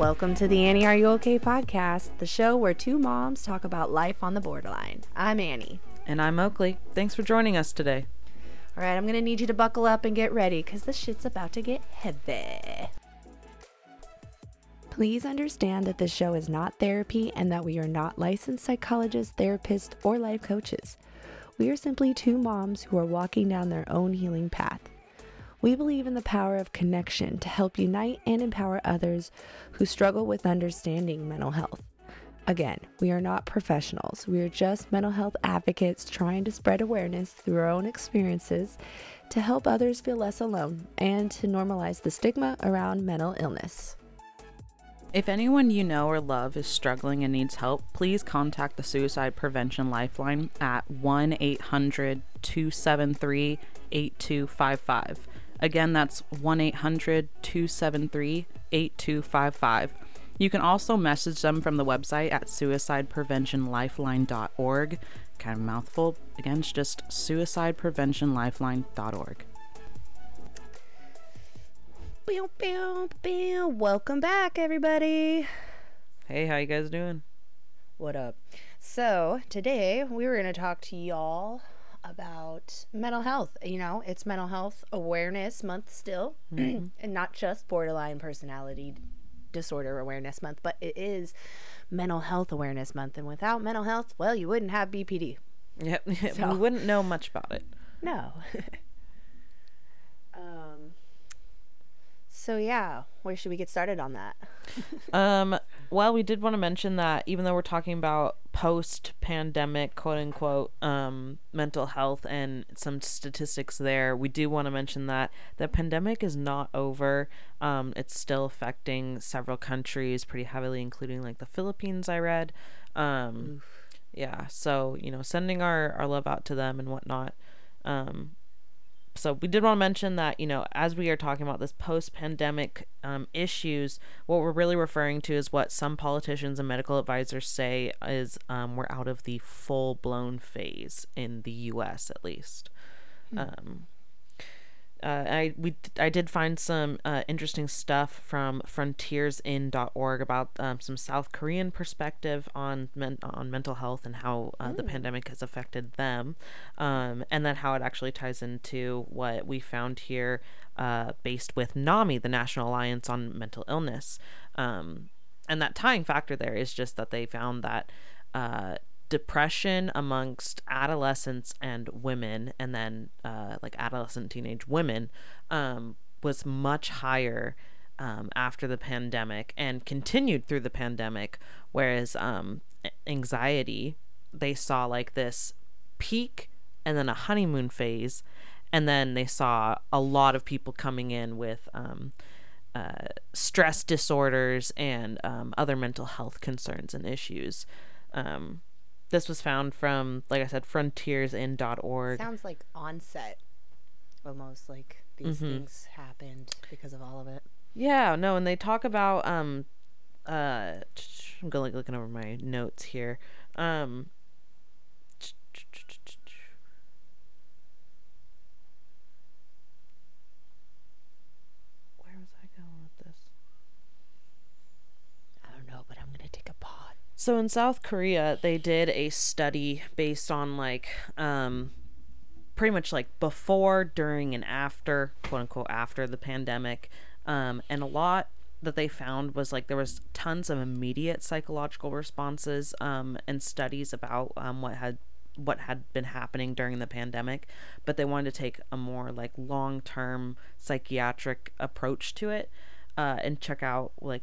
Welcome to the Annie Are You Okay podcast, the show where two moms talk about life on the borderline. I'm Annie. And I'm Oakley. Thanks for joining us today. All right, I'm going to need you to buckle up and get ready because this shit's about to get heavy. Please understand that this show is not therapy and that we are not licensed psychologists, therapists, or life coaches. We are simply two moms who are walking down their own healing path. We believe in the power of connection to help unite and empower others who struggle with understanding mental health. Again, we are not professionals. We are just mental health advocates trying to spread awareness through our own experiences to help others feel less alone and to normalize the stigma around mental illness. If anyone you know or love is struggling and needs help, please contact the Suicide Prevention Lifeline at 1 800 273 8255. Again, that's 1 800 273 8255. You can also message them from the website at suicidepreventionlifeline.org. Kind of mouthful. Again, it's just suicidepreventionlifeline.org. Bow, bow, bow. Welcome back, everybody. Hey, how you guys doing? What up? So, today we were going to talk to y'all about mental health. You know, it's Mental Health Awareness Month still, mm-hmm. and not just borderline personality disorder awareness month, but it is mental health awareness month. And without mental health, well, you wouldn't have BPD. Yep, so. we wouldn't know much about it. No. um. So yeah, where should we get started on that? um. Well, we did want to mention that even though we're talking about post-pandemic, quote unquote, um, mental health and some statistics there, we do want to mention that the pandemic is not over. Um, it's still affecting several countries pretty heavily, including like the Philippines. I read. Um, Oof. yeah. So you know, sending our our love out to them and whatnot. Um, so we did want to mention that you know as we are talking about this post-pandemic um, issues what we're really referring to is what some politicians and medical advisors say is um, we're out of the full-blown phase in the us at least hmm. um, uh, I we I did find some uh, interesting stuff from frontiersin.org about um, some South Korean perspective on men- on mental health and how uh, the pandemic has affected them, um, and then how it actually ties into what we found here, uh, based with NAMI, the National Alliance on Mental Illness, um, and that tying factor there is just that they found that uh, depression amongst adolescents and women, and then uh, like adolescent teenage women, um, was much higher um, after the pandemic and continued through the pandemic. Whereas um, anxiety, they saw like this peak and then a honeymoon phase, and then they saw a lot of people coming in with. Um, uh, stress disorders and um, other mental health concerns and issues. Um, this was found from, like I said, frontiersin.org. Sounds like onset, almost like these mm-hmm. things happened because of all of it. Yeah, no, and they talk about um, uh, I'm going like looking over my notes here. Um, So in South Korea, they did a study based on like um pretty much like before, during and after, quote unquote after the pandemic. Um and a lot that they found was like there was tons of immediate psychological responses um and studies about um what had what had been happening during the pandemic, but they wanted to take a more like long-term psychiatric approach to it uh and check out like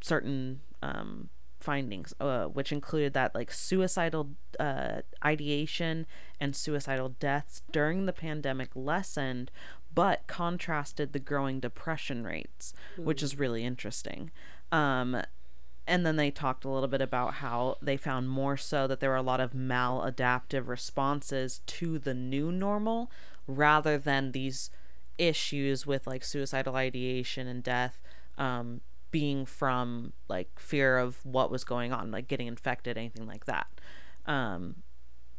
certain um findings, uh, which included that like suicidal uh, ideation and suicidal deaths during the pandemic lessened, but contrasted the growing depression rates, mm. which is really interesting. Um, and then they talked a little bit about how they found more so that there were a lot of maladaptive responses to the new normal rather than these issues with like suicidal ideation and death um, being from like fear of what was going on, like getting infected, anything like that. Um,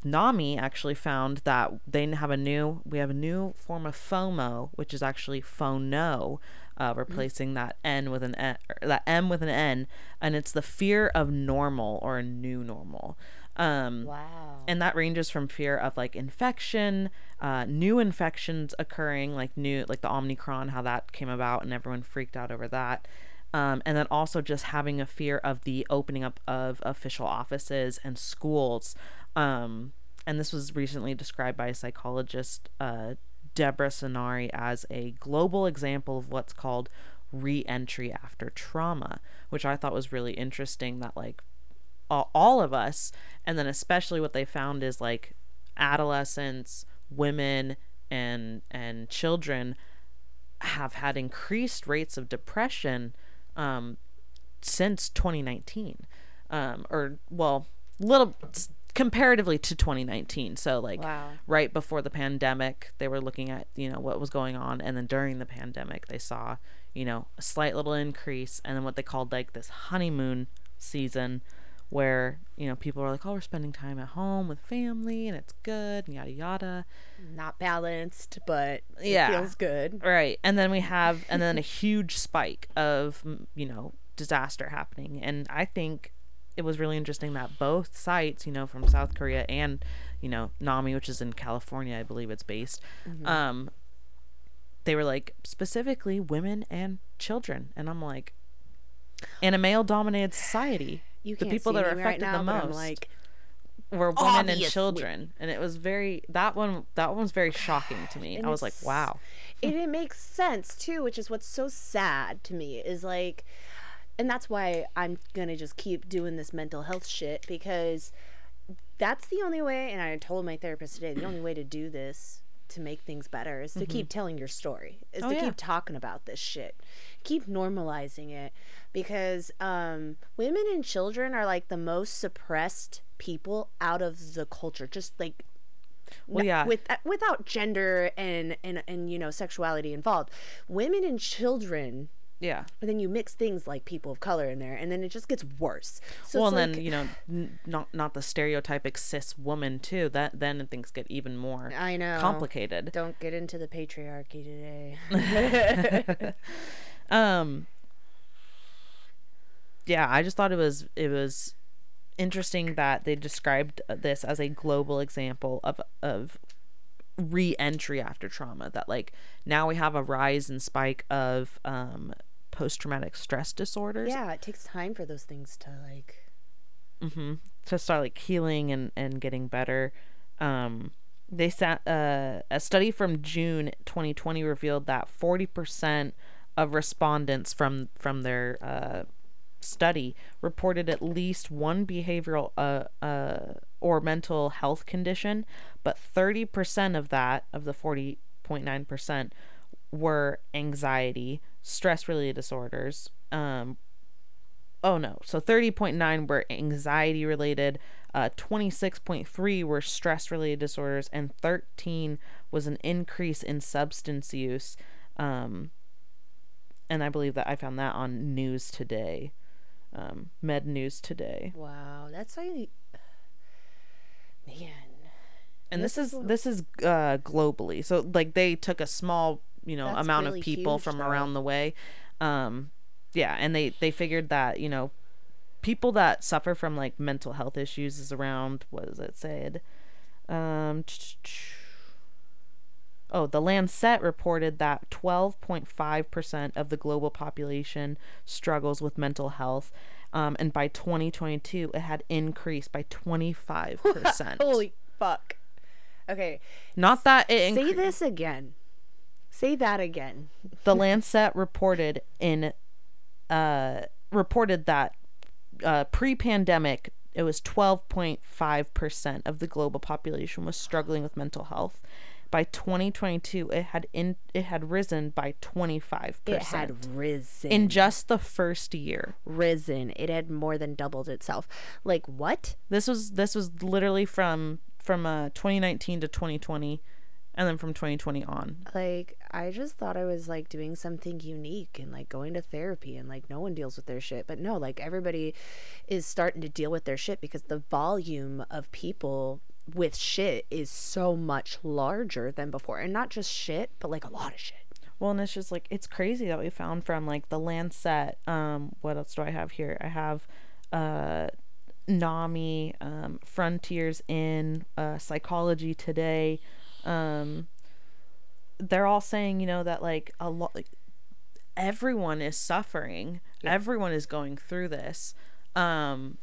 NAMI actually found that they have a new we have a new form of FOMO, which is actually FONO, uh, replacing that N with an N, or that M with an N, and it's the fear of normal or a new normal. Um, Wow. and that ranges from fear of like infection, uh, new infections occurring, like new like the Omicron, how that came about, and everyone freaked out over that. Um, and then also just having a fear of the opening up of official offices and schools. Um, and this was recently described by psychologist, uh, Deborah Sonari, as a global example of what's called re-entry after trauma, which I thought was really interesting. That like all, all of us and then especially what they found is like adolescents women and and children have had increased rates of depression um, since 2019 um, or well little comparatively to 2019 so like Wow. right before the pandemic they were looking at you know what was going on. And then during the pandemic they saw you know a slight little increase and then what they called like this honeymoon season where you know people are like oh we're spending time at home with family and it's good and yada yada. Not balanced, but it Yeah. feels good. right. And then we have and then a huge spike of you know disaster happening. And i think it was really interesting that both sites you know from south korea and you know nami which is in california i believe it's based um they were like specifically women and children. And i'm like in a male dominated society You the people that are me right affected now, the most like, were women and children and it was very that one that one was very shocking to me And i was like wow and it makes sense too, which is what's so sad to me is like, and that's why I'm gonna just keep doing this mental health shit because that's the only way. And I told my therapist today the only way to do this to make things better is to keep telling your story, is Mm-hmm. Oh, to yeah. keep talking about this shit, keep normalizing it because um, women and children are like the most suppressed people out of the culture, just like well yeah with uh, without gender and, and and you know sexuality involved women and children yeah. But then you mix things like people of color in there and then it just gets worse. So well and like, then you know n- not not the stereotypic cis woman too. That then things get even more i know. complicated. Don't get into the patriarchy today. Um yeah i just thought it was it was interesting that they described this as a global example of of re-entry after trauma that like now we have a rise and spike of um post-traumatic stress disorders yeah it takes time for those things to like mm-hmm. to start like healing and and getting better um they sat uh, a study from june 2020 revealed that 40% of respondents from from their uh study reported at least one behavioral uh, uh, or mental health condition, but 30% of that, of the 40.9%, were anxiety, stress related disorders. Um, oh no, so 30.9 were anxiety related, uh, 26.3 were stress related disorders, and 13 was an increase in substance use. Um, and I believe that I found that on News Today um, Med News Today. wow that's like man And this, This is is this is uh, globally. So like they took a small you know That's amount really of people huge, from though. around the way. Um, yeah, and they they figured that you know people that suffer from like mental health issues is around what is it said. Um, Oh, the Lancet reported that 12.5% of the global population struggles with mental health. Um, and by 2022, it had increased by 25%. holy fuck okay Not that it say this again say that again the Lancet reported in uh reported that uh pre-pandemic it was 12.5% of the global population was struggling with mental health. By 2022 it had in it had risen by 25%. it had risen in just the first year. risen. It had more than doubled itself. Like what? This was this was literally from from uh 2019 to 2020 and then from 2020 on. Like I just thought I was like doing something unique and like going to therapy and like no one deals with their shit. But no, like everybody is starting to deal with their shit because the volume of people with shit is so much larger than before. And not just shit, but like a lot of shit. Well, and it's just like it's crazy that we found from like the Lancet. Um, what else do I have here? I have uh, NAMI, um, Frontiers in uh, Psychology Today. Um, they're all saying, you know, that like a lot, like everyone is suffering. Everyone is going through this. Um,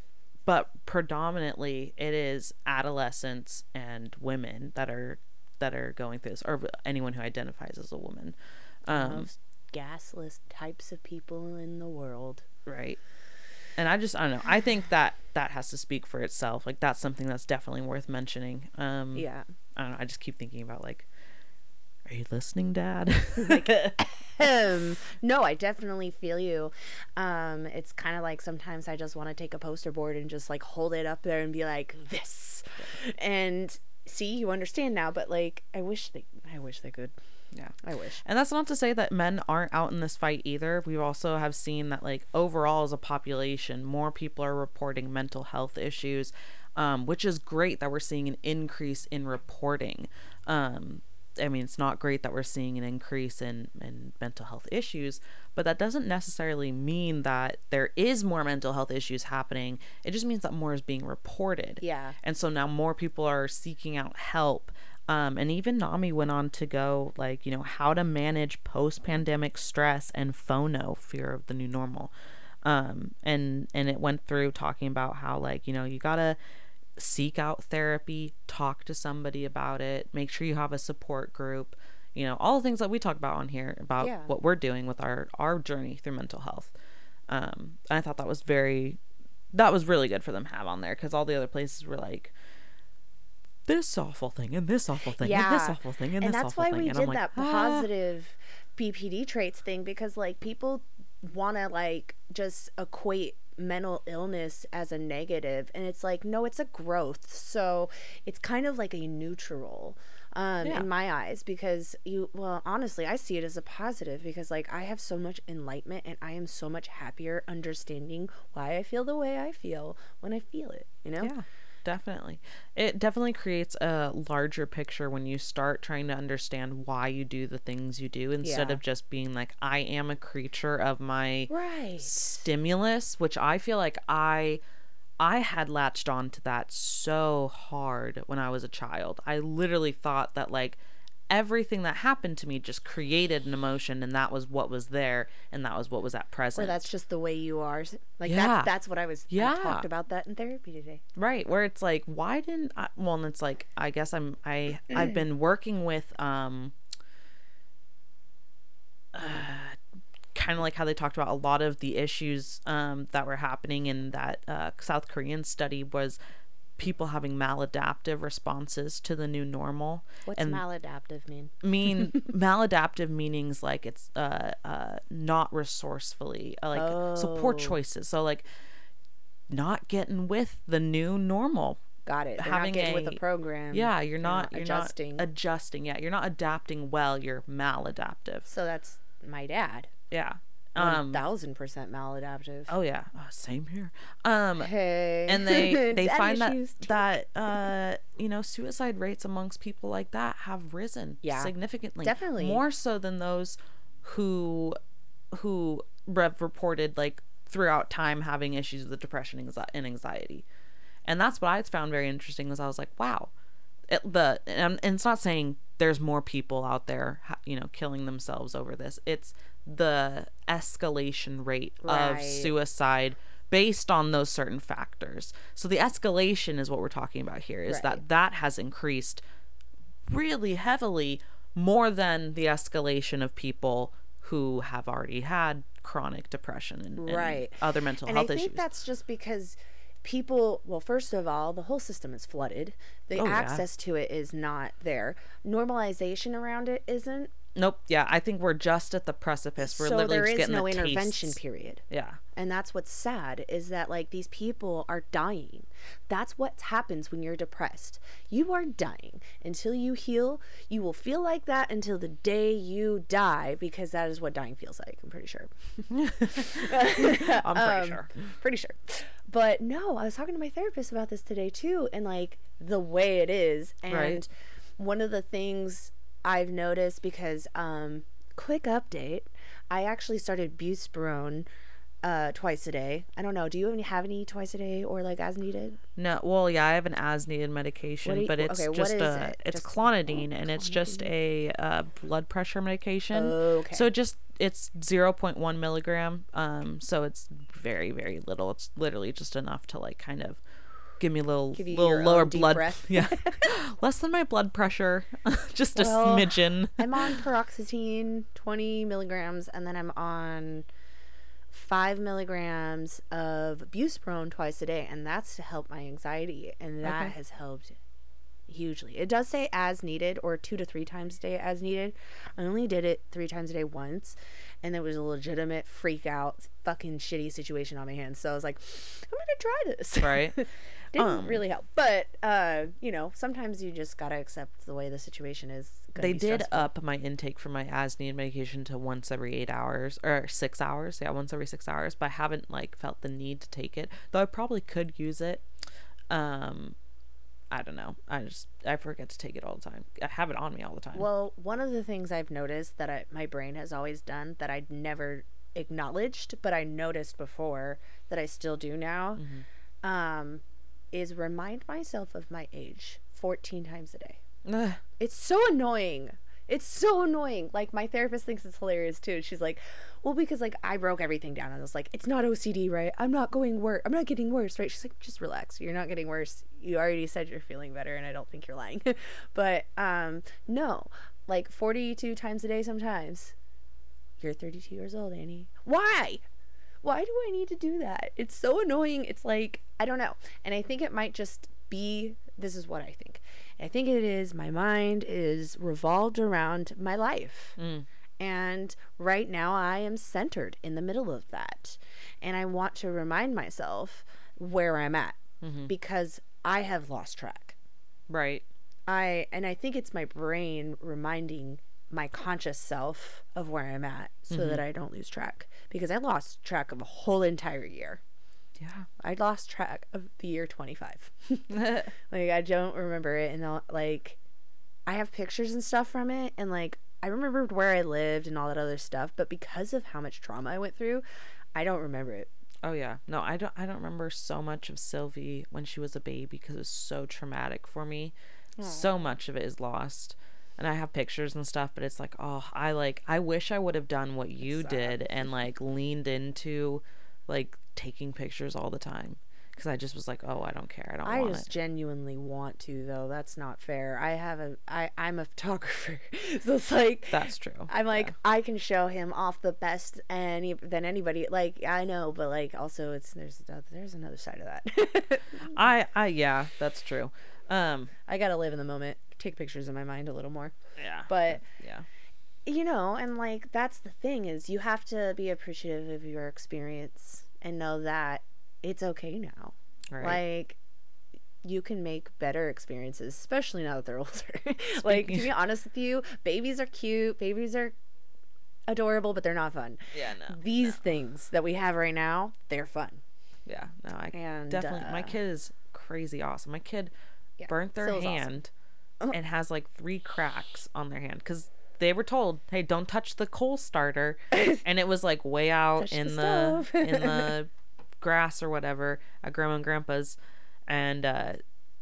but predominantly it is adolescents and women that are that are going through this, or anyone who identifies as a woman. Um, Most gasless types of people in the world. right and i just i don't know i think that that has to speak for itself like that's something that's definitely worth mentioning um Yeah. I don't know i just keep thinking about like are you listening dad um, no, I definitely feel you. Um, it's kind of like sometimes I just want to take a poster board and just like hold it up there and be like this, and see, you understand now. But like, I wish they, I wish they could. yeah I wish. and that's not to say that men aren't out in this fight either we also have seen that like overall as a population more people are reporting mental health issues um, which is great that we're seeing an increase in reporting um, I mean, it's not great that we're seeing an increase in, in mental health issues, but that doesn't necessarily mean that there is more mental health issues happening. It just means that more is being reported. Yeah. And so now more people are seeking out help. Um, and even NAMI went on to go, like, you know, how to manage post pandemic stress and FONO, fear of the new normal. Um, and, and it went through talking about how, like, you know, you gotta seek out therapy, talk to somebody about it, make sure you have a support group, you know, all the things that we talk about on here about Yeah. what we're doing with our, our journey through mental health. Um, and I thought that was very, that was really good for them to have on there because all the other places were like, this awful thing and this awful thing and this awful thing and, and this awful thing. And that's why we and did like, that "Ah." positive BPD traits thing because like people want to like just equate mental illness as a negative and it's like no it's a growth so it's kind of like a neutral um Yeah. in my eyes because you well honestly I see it as a positive because like I have so much enlightenment and I am so much happier understanding why I feel the way I feel when I feel it you know Yeah, definitely. It definitely creates a larger picture when you start trying to understand why you do the things you do instead Yeah. of just being like, I am a creature of my right stimulus, which I feel like I. I had latched on to that so hard when I was a child. I literally thought that like everything that happened to me just created an emotion and that was what was there and that was what was at present. or that's just the way you are like Yeah. that's that's what I was yeah. I talked about that in therapy today right where it's like why didn't I, well and it's like i guess i'm i i've been working with um uh, kind of like how they talked about a lot of the issues um that were happening in that uh, south korean study was people having maladaptive responses to the new normal What's and maladaptive mean? mean maladaptive meanings like it's uh uh not resourcefully uh, like so poor Oh. choices so like not getting with the new normal Got it. They're having not getting with a- program. yeah you're not, you're adjusting. not adjusting yeah you're not adapting well you're maladaptive so that's my dad. yeah um thousand percent maladaptive. oh yeah uh, same here um Hey. and they they find that issues. that uh you know suicide rates amongst people like that have risen Yeah. significantly Definitely. more so than those who who have reported like throughout time having issues with depression and anxiety and that's what i found very interesting was i was like wow it, the and, and it's not saying there's more people out there you know killing themselves over this it's the escalation rate of suicide based on those certain factors so the escalation is what we're talking about here is Right. that that has increased really heavily more than the escalation of people who have already had chronic depression and, and Right. other mental and I health think issues that's just because people well first of all the whole system is flooded the Oh, yeah. access to it is not there normalization around it isn't nope. Yeah i think we're just at the precipice. We're so literally there just is getting no the intervention tastes. period. Yeah. And that's what's sad is that like these people are dying. That's what happens when you're depressed. You are dying. Until you heal you will feel like that until the day you die because that is what dying feels like i'm pretty sure. I'm pretty Um, sure. pretty sure. But no i was talking to my therapist about this today too and like the way it is. And Right. one of the things i've noticed because um quick update. I actually started Buspirone uh, twice a day. I don't know. Do you have any, have any twice a day or like as needed? No, well, yeah, I have an as needed medication, you- but it's okay, just a it? it's Just- clonidine, and it's just a uh, blood pressure medication. Okay. So it just it's zero point one milligram. Um, so it's very very little. It's literally just enough to like kind of give me a little Give little lower blood. breath. Yeah, less than my blood pressure, just a smidgen. I'm on paroxetine, 20 milligrams, and then I'm on five milligrams of Buspirone twice a day, and that's to help my anxiety, and that Okay. has helped hugely. It does say as needed or two to three times a day as needed. I only did it three times a day once, and there was a legitimate freak out, fucking shitty situation on my hands. So I was like, I'm gonna try this. Right. Didn't Um, really help, but uh, you know, sometimes you just gotta accept the way the situation is. they be did stressful. up my intake for my as needed medication to once every eight hours or six hours yeah once every six hours but i haven't like felt the need to take it though i probably could use it um i don't know i just i forget to take it all the time i have it on me all the time Well, one of the things I've noticed that I, my brain has always done that I'd never acknowledged, but I noticed before that I still do now, Mm-hmm. um, is remind myself of my age 14 times a day. Ugh. It's so annoying. It's so annoying. Like my therapist thinks it's hilarious too. She's like, "Well, because like I broke everything down." And I was like, "It's not OCD, right? I'm not going worse. I'm not getting worse, right?" She's like, "Just relax. You're not getting worse. You already said you're feeling better, and I don't think you're lying." but um, no, like 42 times a day sometimes. You're 32 years old, Annie. Why? Why do I need to do that? It's so annoying. It's like, I don't know. And I think it might just be this is what I think. I think it is my mind is revolved around my life. Mm. And right now I am centered in the middle of that. And I want to remind myself where I'm at Mhm. because I have lost track. right I and I think it's my brain reminding my conscious self of where I'm at so Mm-hmm. that I don't lose track because I lost track of a whole entire year. Yeah. I lost track of the year 25. like I don't remember it and I'll, like I have pictures and stuff from it and like I remembered where I lived and all that other stuff, but because of how much trauma I went through, I don't remember it. oh yeah. No i don't i don't remember so much of sylvie when she was a baby because it was so traumatic for me. So much of it is lost and i have pictures and stuff but it's like oh i like i wish i would have done what you did and like leaned into like taking pictures all the time because i just was like oh i don't care i don't I just it genuinely want to though. That's not fair. I have a I I'm a photographer. so it's like that's true I'm like I can show him off the best any than anybody. Like I know, but like also it's there's there's another side of that. i i yeah that's true um I got to live in the moment. Take pictures in my mind a little more. yeah But yeah you know, and like that's the thing is you have to be appreciative of your experience and know that it's okay now. right Like you can make better experiences, especially now that they're older. like to be honest with you, babies are cute, babies are adorable, but they're not fun. yeah no These things that we have right now, they're fun. yeah no i And definitely my uh, kid is crazy awesome my kid yeah, burnt their awesome. hand Uh-huh. and has like three cracks on their hand because they were told hey don't touch the coal starter and it was like way out Touch in the, stove. in the grass or whatever at grandma and grandpa's and uh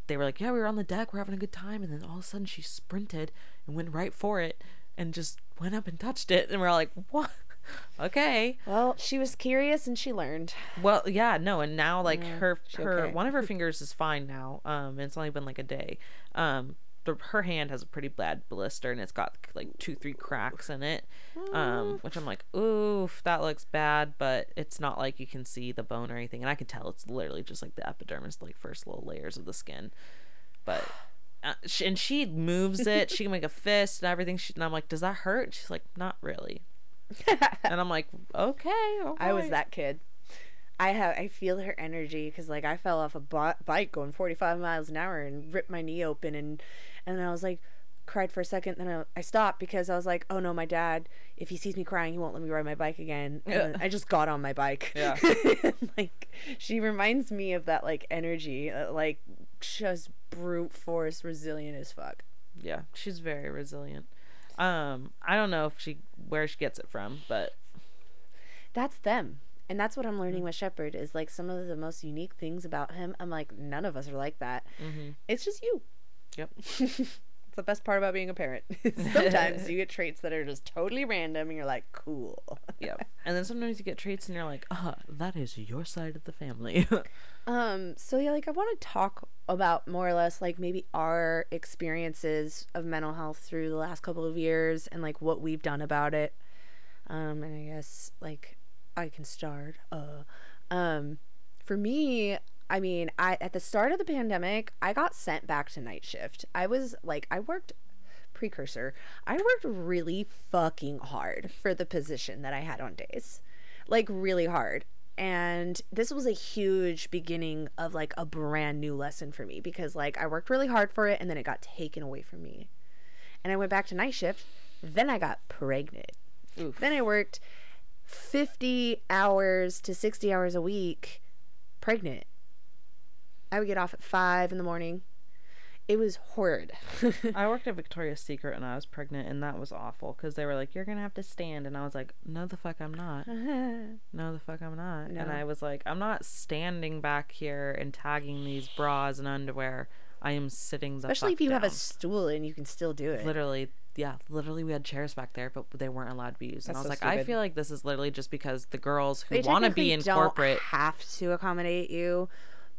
they were like yeah we were on the deck we're having a good time and then all of a sudden she sprinted and went right for it and just went up and touched it and we're all like what okay Well, she was curious and she learned. well, yeah, no, and now like her her okay? one of her fingers is fine now. Um, and it's only been like a day. Um, the, her hand has a pretty bad blister and it's got like two three cracks in it. Um, which I'm like, oof, that looks bad, but it's not like you can see the bone or anything, and I can tell it's literally just like the epidermis, like first little layers of the skin. But uh, she, and she moves it. She can make a fist and everything. She, and I'm like, does that hurt? She's like, not really. and I'm like, okay. I was that kid. I have I feel her energy because like I fell off a bi- bike going 45 miles an hour and ripped my knee open and and then I was like cried for a second then I, I stopped because I was like oh no my dad if he sees me crying he won't let me ride my bike again and I just got on my bike Yeah. like she reminds me of that like energy uh, like just brute force resilient as fuck Yeah, she's very resilient. Um, I don't know if she where she gets it from, but That's them. And that's what I'm learning with Shepard is like some of the most unique things about him. I'm like, none of us are like that. mm-hmm. It's just you. Yep. it's the best part about being a parent. Sometimes you get traits that are just totally random and you're like, cool. yep. And then sometimes you get traits and you're like, ah, that is your side of the family. Um, so yeah, like I want to talk about more or less like maybe our experiences of mental health through the last couple of years and like what we've done about it. Um, and I guess like I can start. Uh, um, for me, I mean, I at the start of the pandemic, I got sent back to night shift. I was like, I worked precursor. I worked really fucking hard for the position that I had on days. Like really hard. And this was a huge beginning of like a brand new lesson for me because like I worked really hard for it and then it got taken away from me. And I went back to night shift. Then I got pregnant. Oof. Then I worked 50 hours to 60 hours a week pregnant. I would get off at 5 in the morning. It was horrid. I worked at Victoria's Secret and I was pregnant, and that was awful because they were like, "You're gonna have to stand," and I was like, "No, the fuck, I'm not. No, the fuck, I'm not." And I was like, "I'm not standing back here and tagging these bras and underwear. I am sitting the Especially if you have a stool and you can still do it. literally yeah literally we had chairs back there but they weren't allowed to be used and i That's was so like i feel like this is literally just because the girls who want to be in corporate have to accommodate you,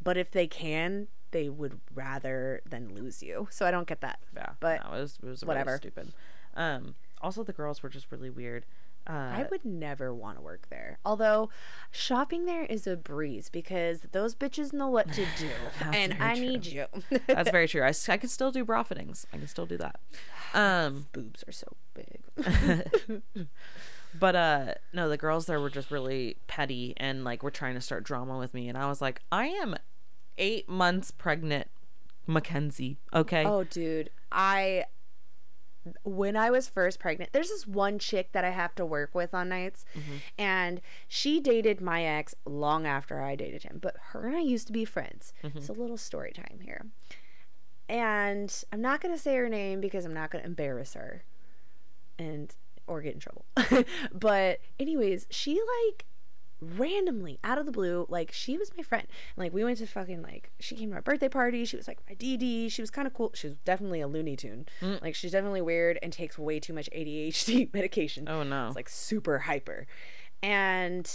but if they can, they would rather than lose you. So I don't get that. yeah but no, it was, it was whatever. really stupid um also the girls were just really weird uh I would never want to work there. Although shopping there is a breeze because those bitches know what to do, and I true. need you. that's very true I, I can still do bra fittings i can still do that um Boobs are so big. but uh no the girls there were just really petty and like were trying to start drama with me and i was like i am eight months pregnant mackenzie okay Oh, dude, I when I was first pregnant, there's this one chick that I have to work with on nights, mm-hmm. and she dated my ex long after I dated him. But her and I used to be friends. Mm-hmm. It's a little story time here, and I'm not gonna say her name because I'm not gonna embarrass her, and or get in trouble. but anyways, she like randomly out of the blue like she was my friend. And, like we went to fucking like she came to my birthday party. She was like my dd she was kind of cool. She was definitely a looney tune. Mm. like she's definitely weird and takes way too much adhd medication. Oh no. It's like super hyper. And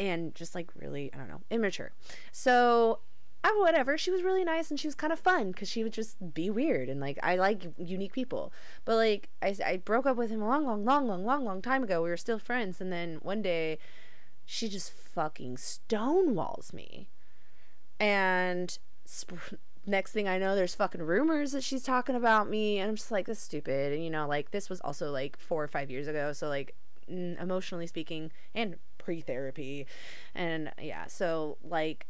and just like really i don't know immature. So I, whatever. She was really nice and she was kind of fun because she would just be weird and like i like unique people. But like I, I broke up with him a long long long long long long time ago. We were still friends. And then one day she just fucking stonewalls me. And sp- next thing i know there's fucking rumors that she's talking about me. And i'm just like this is stupid. And you know like this was also like four or five years ago. So like mm, emotionally speaking and pre-therapy. And yeah so like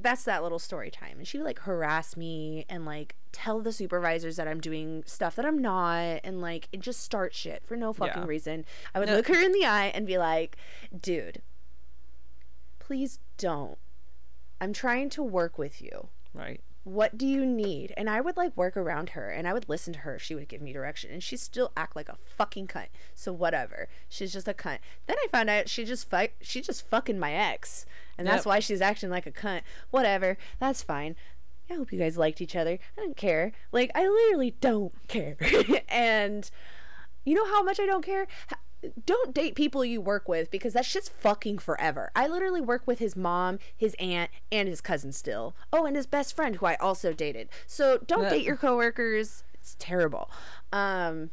that's that little story time. And she would like harass me and like tell the supervisors that i'm doing stuff that i'm not. And like and just start shit for no fucking Yeah. reason. I would No. look her in the eye and be like dude please don't i'm trying to work with you right what do you need? And I would like work around her and I would listen to her if she would give me direction. And she still act like a fucking cunt. So whatever. She's just a cunt. Then I found out she just fight she just fucking my ex. And that's Yep. why she's acting like a cunt. Whatever. That's fine. I hope you guys liked each other. I don't care. Like I literally don't care. and you know how much I don't care? Don't date people you work with because that shit's fucking forever. I literally work with his mom, his aunt, and his cousin still. Oh, and his best friend who I also dated. So don't date your coworkers. It's terrible. Um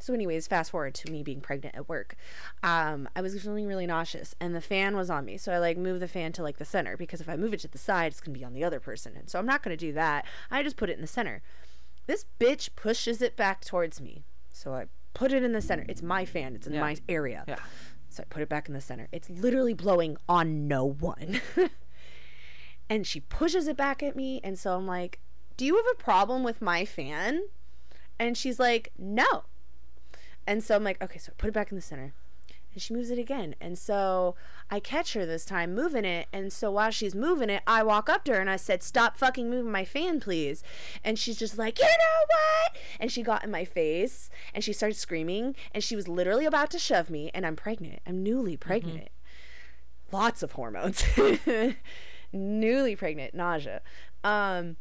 so anyways, fast forward to me being pregnant at work. Um, I was feeling really nauseous and the fan was on me. So I like moved the fan to like the center because if I move it to the side, it's gonna be on the other person. And so I'm not gonna do that. I just put it in the center. This bitch pushes it back towards me. So I put it in the center. It's my fan. It's in Yeah. my area. yeah So I put it back in the center. It's literally blowing on no one. and she pushes it back at me. And so I'm like, Do you have a problem with my fan? And she's like, No. And so I'm like, Okay, so I put it back in the center. And she moves it again. And so I catch her this time moving it. And so while she's moving it, I walk up to her and I said, Stop fucking moving my fan, please. And she's just like, You know what? And she got in my face and she started screaming and she was literally about to shove me. And I'm pregnant. I'm newly pregnant. Mm-hmm. Lots of hormones. newly pregnant, nausea. Um,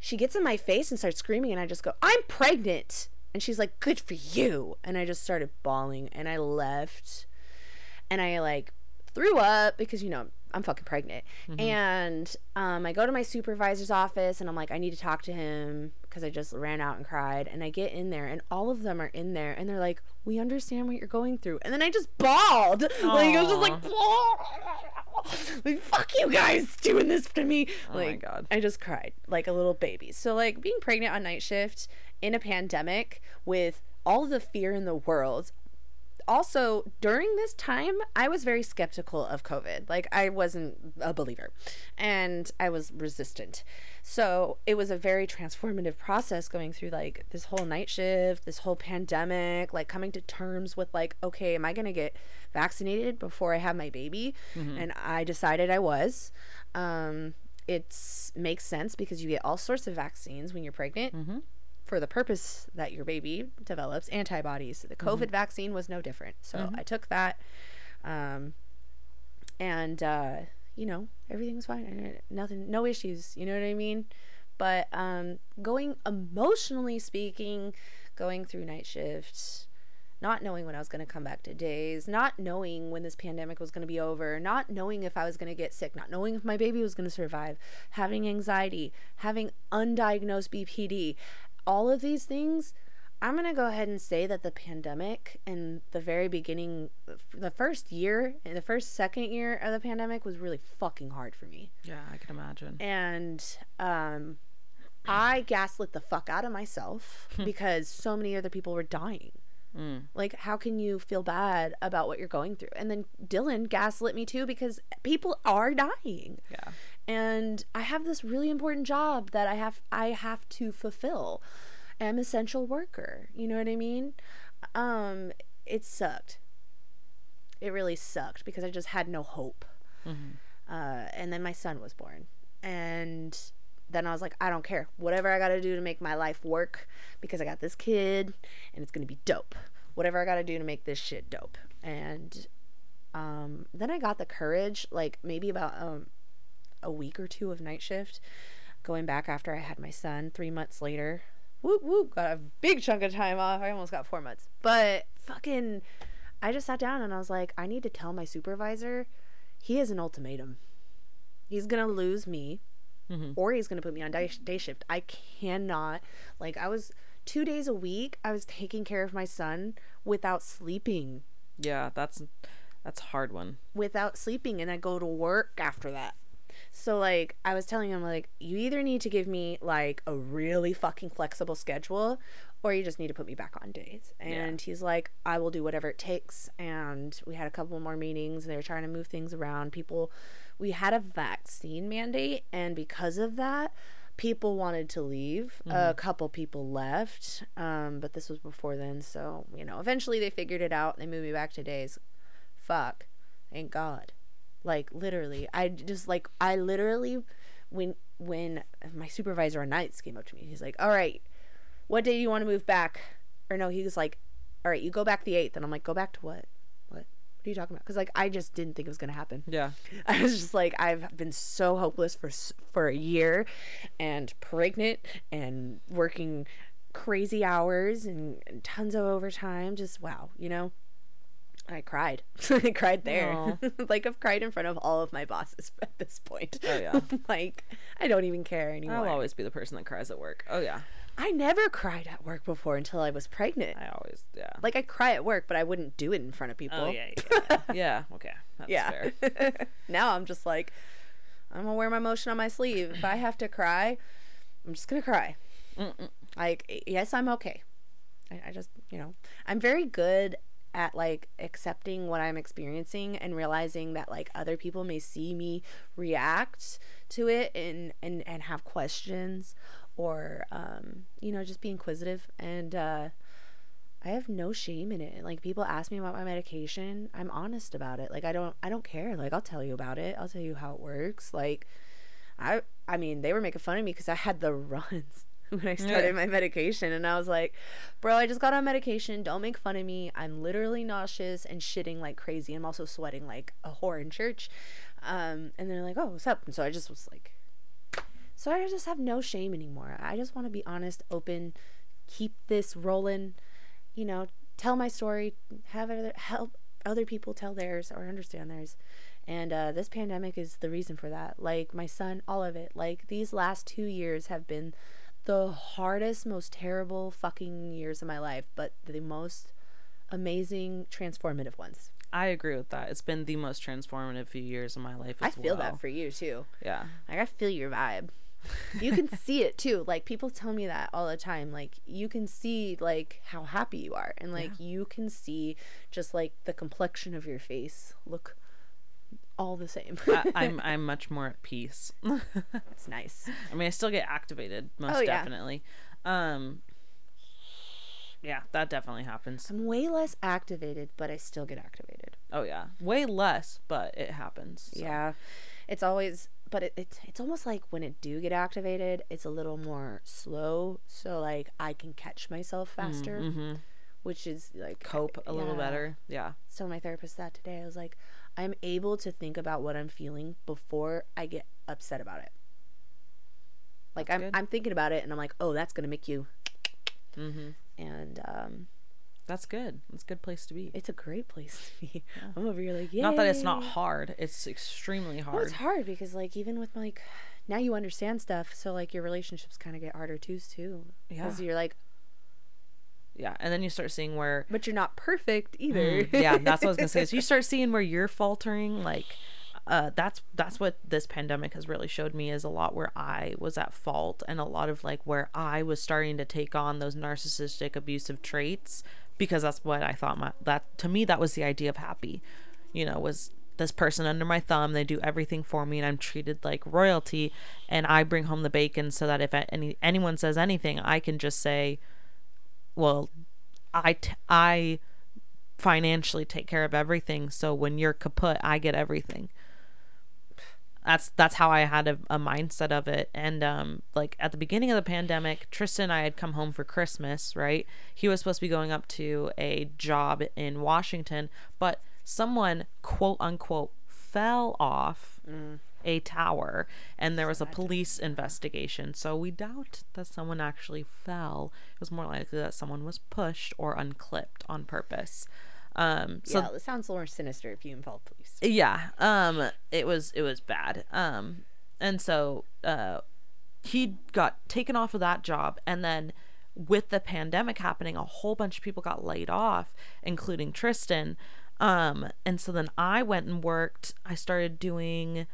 she gets in my face and starts screaming, and I just go, I'm pregnant. And she's like, Good for you. And I just started bawling and I left. And I like threw up because, you know, I'm fucking pregnant. Mm-hmm. And um, I go to my supervisor's office and I'm like, I need to talk to him because I just ran out and cried. And I get in there and all of them are in there and they're like, We understand what you're going through. And then I just bawled. Aww. Like, I was just like, like, fuck you guys doing this to me. Oh like, my God. I just cried like a little baby. So, like, being pregnant on night shift in a pandemic with all the fear in the world, also during this time i was very skeptical of covid. Like i wasn't a believer and i was resistant. So it was a very transformative process going through like this whole night shift this whole pandemic like coming to terms with like okay am i going to get vaccinated before i have my baby? Mm-hmm. and i decided i was. Um it makes sense because you get all sorts of vaccines when you're pregnant. Mm-hmm for the purpose that your baby develops antibodies. The COVID mm-hmm. vaccine was no different. So mm-hmm. I took that. Um, and, uh, you know, everything was fine. Nothing, no issues. You know what I mean? But um, going emotionally speaking, going through night shifts, not knowing when I was going to come back to days, not knowing when this pandemic was going to be over, not knowing if I was going to get sick, not knowing if my baby was going to survive, having anxiety, having undiagnosed BPD, all of these things, I'm going to go ahead and say that the pandemic and the very beginning, the first year the first second year of the pandemic was really fucking hard for me. Yeah, I can imagine. And um, I gaslit the fuck out of myself because so many other people were dying. Mm. Like, how can you feel bad about what you're going through? And then Dylan gaslit me too because people are dying. Yeah and I have this really important job that I have I have to fulfill. I'm essential worker. You know what I mean? Um, it sucked. It really sucked because I just had no hope. Mm-hmm. Uh, and then my son was born, and then I was like, I don't care. Whatever I got to do to make my life work because I got this kid, and it's gonna be dope. Whatever I got to do to make this shit dope. And um, then I got the courage, like maybe about um, a week or two of night shift. Going back after I had my son, three months later, whoop whoop, got a big chunk of time off. I almost got four months, but fucking, I just sat down and I was like, I need to tell my supervisor, he has an ultimatum. He's gonna lose me, mm-hmm. or he's gonna put me on day, day shift. I cannot. Like I was two days a week. I was taking care of my son without sleeping. Yeah, that's that's a hard one. Without sleeping, and I go to work after that. So like I was telling him like you either need to give me like a really fucking flexible schedule or you just need to put me back on days. And yeah. he's like I will do whatever it takes and we had a couple more meetings and they were trying to move things around. People we had a vaccine mandate and because of that people wanted to leave. Mm-hmm. A couple people left. Um but this was before then, so you know, eventually they figured it out. And they moved me back to days. Fuck. Thank God. Like literally, I just like I literally when when my supervisor on nights came up to me, he's like, "All right, what day do you want to move back?" Or no, he was like, "All right, you go back the eighth. and I'm like, "Go back to what? What? What are you talking about?" Because like I just didn't think it was gonna happen. Yeah, I was just like, I've been so hopeless for for a year, and pregnant and working crazy hours and, and tons of overtime. Just wow, you know. I cried. I cried there. like I've cried in front of all of my bosses at this point. Oh yeah. like I don't even care anymore. I'll always be the person that cries at work. Oh yeah. I never cried at work before until I was pregnant. I always yeah. Like I cry at work, but I wouldn't do it in front of people. Oh yeah, yeah. Yeah. yeah okay. That's yeah. fair. now I'm just like I'm gonna wear my emotion on my sleeve. If I have to cry, I'm just gonna cry. Mm-mm. Like yes, I'm okay. I, I just you know I'm very good at like accepting what I'm experiencing and realizing that like other people may see me react to it and and and have questions or um you know just be inquisitive and uh I have no shame in it. Like people ask me about my medication, I'm honest about it. Like I don't I don't care. Like I'll tell you about it. I'll tell you how it works. Like I I mean, they were making fun of me cuz I had the runs when I started Yeah. my medication and I was like, "Bro, I just got on medication. Don't make fun of me. I'm literally nauseous and shitting like crazy. I'm also sweating like a whore in church." Um and they're like, "Oh, what's up?" And so I just was like so I just have no shame anymore. I just want to be honest, open, keep this rolling, you know, tell my story, have other help other people tell theirs or understand theirs. And uh, this pandemic is the reason for that. Like my son, all of it. Like these last two years have been the hardest, most terrible fucking years of my life, but the most amazing, transformative ones. I agree with that. It's been the most transformative few years of my life. I feel well. that for you too. Yeah. Like I feel your vibe. You can see it too. Like people tell me that all the time. Like you can see like how happy you are and like you can see just like the complexion of your face look all the same. I, I'm I'm much more at peace. it's nice. I mean, I still get activated, most Oh, yeah. definitely. Um, yeah, that definitely happens. I'm way less activated, but I still get activated. Oh yeah, way less, but it happens. so. Yeah. It's always but it, it's it's almost like when it do get activated, it's a little more slow so like I can catch myself faster, Mm-hmm. which is like Cope a little yeah. better. Yeah. So my therapist that today. I was like, I'm able to think about what I'm feeling before I get upset about it. Like That's I'm good. I'm thinking about it and I'm like, oh, that's gonna make you. Mm-hmm. And um, That's good. That's a good place to be. it's a great place to be. I'm over here like, yeah. Not that it's not hard. It's extremely Well, hard. it's hard because like even with like now you understand stuff, so like your relationships kind of get harder too too. Yeah. Because you're like, Yeah, and then you start seeing where but you're not perfect either. Mm, yeah, that's what I was gonna say. So you start seeing where you're faltering, like uh, that's that's what this pandemic has really showed me is a lot where I was at fault and a lot of like where I was starting to take on those narcissistic abusive traits because that's what I thought my that to me that was the idea of happy, you know, was this person under my thumb they do everything for me and i'm treated like royalty and i bring home the bacon so that if any anyone says anything i can just say well i t- i financially take care of everything so when you're kaput i get everything. That's that's how i had a, a mindset of it and um like at the beginning of the pandemic tristan and i had come home for christmas right? He was supposed to be going up to a job in washington but someone quote unquote fell off a tower and there was a police investigation. So we doubt that someone actually fell. It was more likely that someone was pushed or unclipped on purpose. Um so yeah, it sounds more sinister if you involve police. yeah um it was it was bad. Um and so uh he got taken off of that job and then with the pandemic happening a whole bunch of people got laid off including tristan. Um and so then i went and worked. I started doing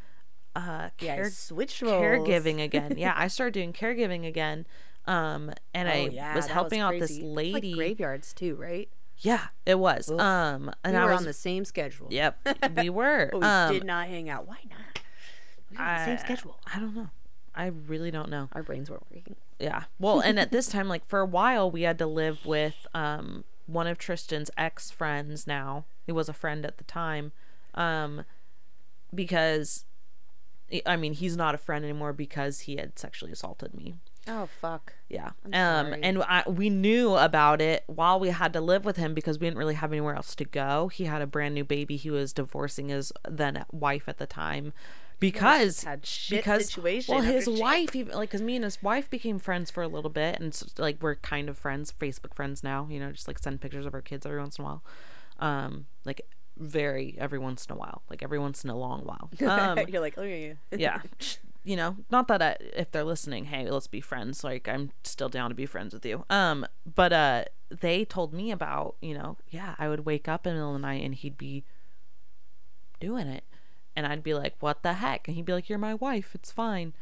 uh Yeah, care- switched roles. caregiving again yeah i started doing caregiving again um and Oh, i yeah, was helping out this. It's like lady graveyards too, right? yeah it was um and we i were was on the same schedule. yep we were But we um did not hang out. Why not? We were on the same schedule. I don't know. I really don't know. Our brains weren't working. Yeah. Well, and at this time, like for a while, we had to live with um one of Tristan's ex friends. Now he was a friend at the time, um, because I mean he's not a friend anymore because he had sexually assaulted me. Oh fuck. Yeah. I'm um sorry. and I, we knew about it while we had to live with him because we didn't really have anywhere else to go. He had a brand new baby. He was divorcing his then wife at the time because had shit because situation well his wife even like cuz me and his wife became friends for a little bit and like we're kind of friends, Facebook friends now, you know, just like send pictures of our kids every once in a while. Um like very every once in a while, like every once in a long while. Um You're like, oh yeah, yeah. yeah you know not that I, if they're listening hey let's be friends like i'm still down to be friends with you. Um but uh they told me about you know yeah i would wake up in the middle of the night and he'd be doing it. And i'd be like what the heck? And he'd be like you're my wife. It's fine.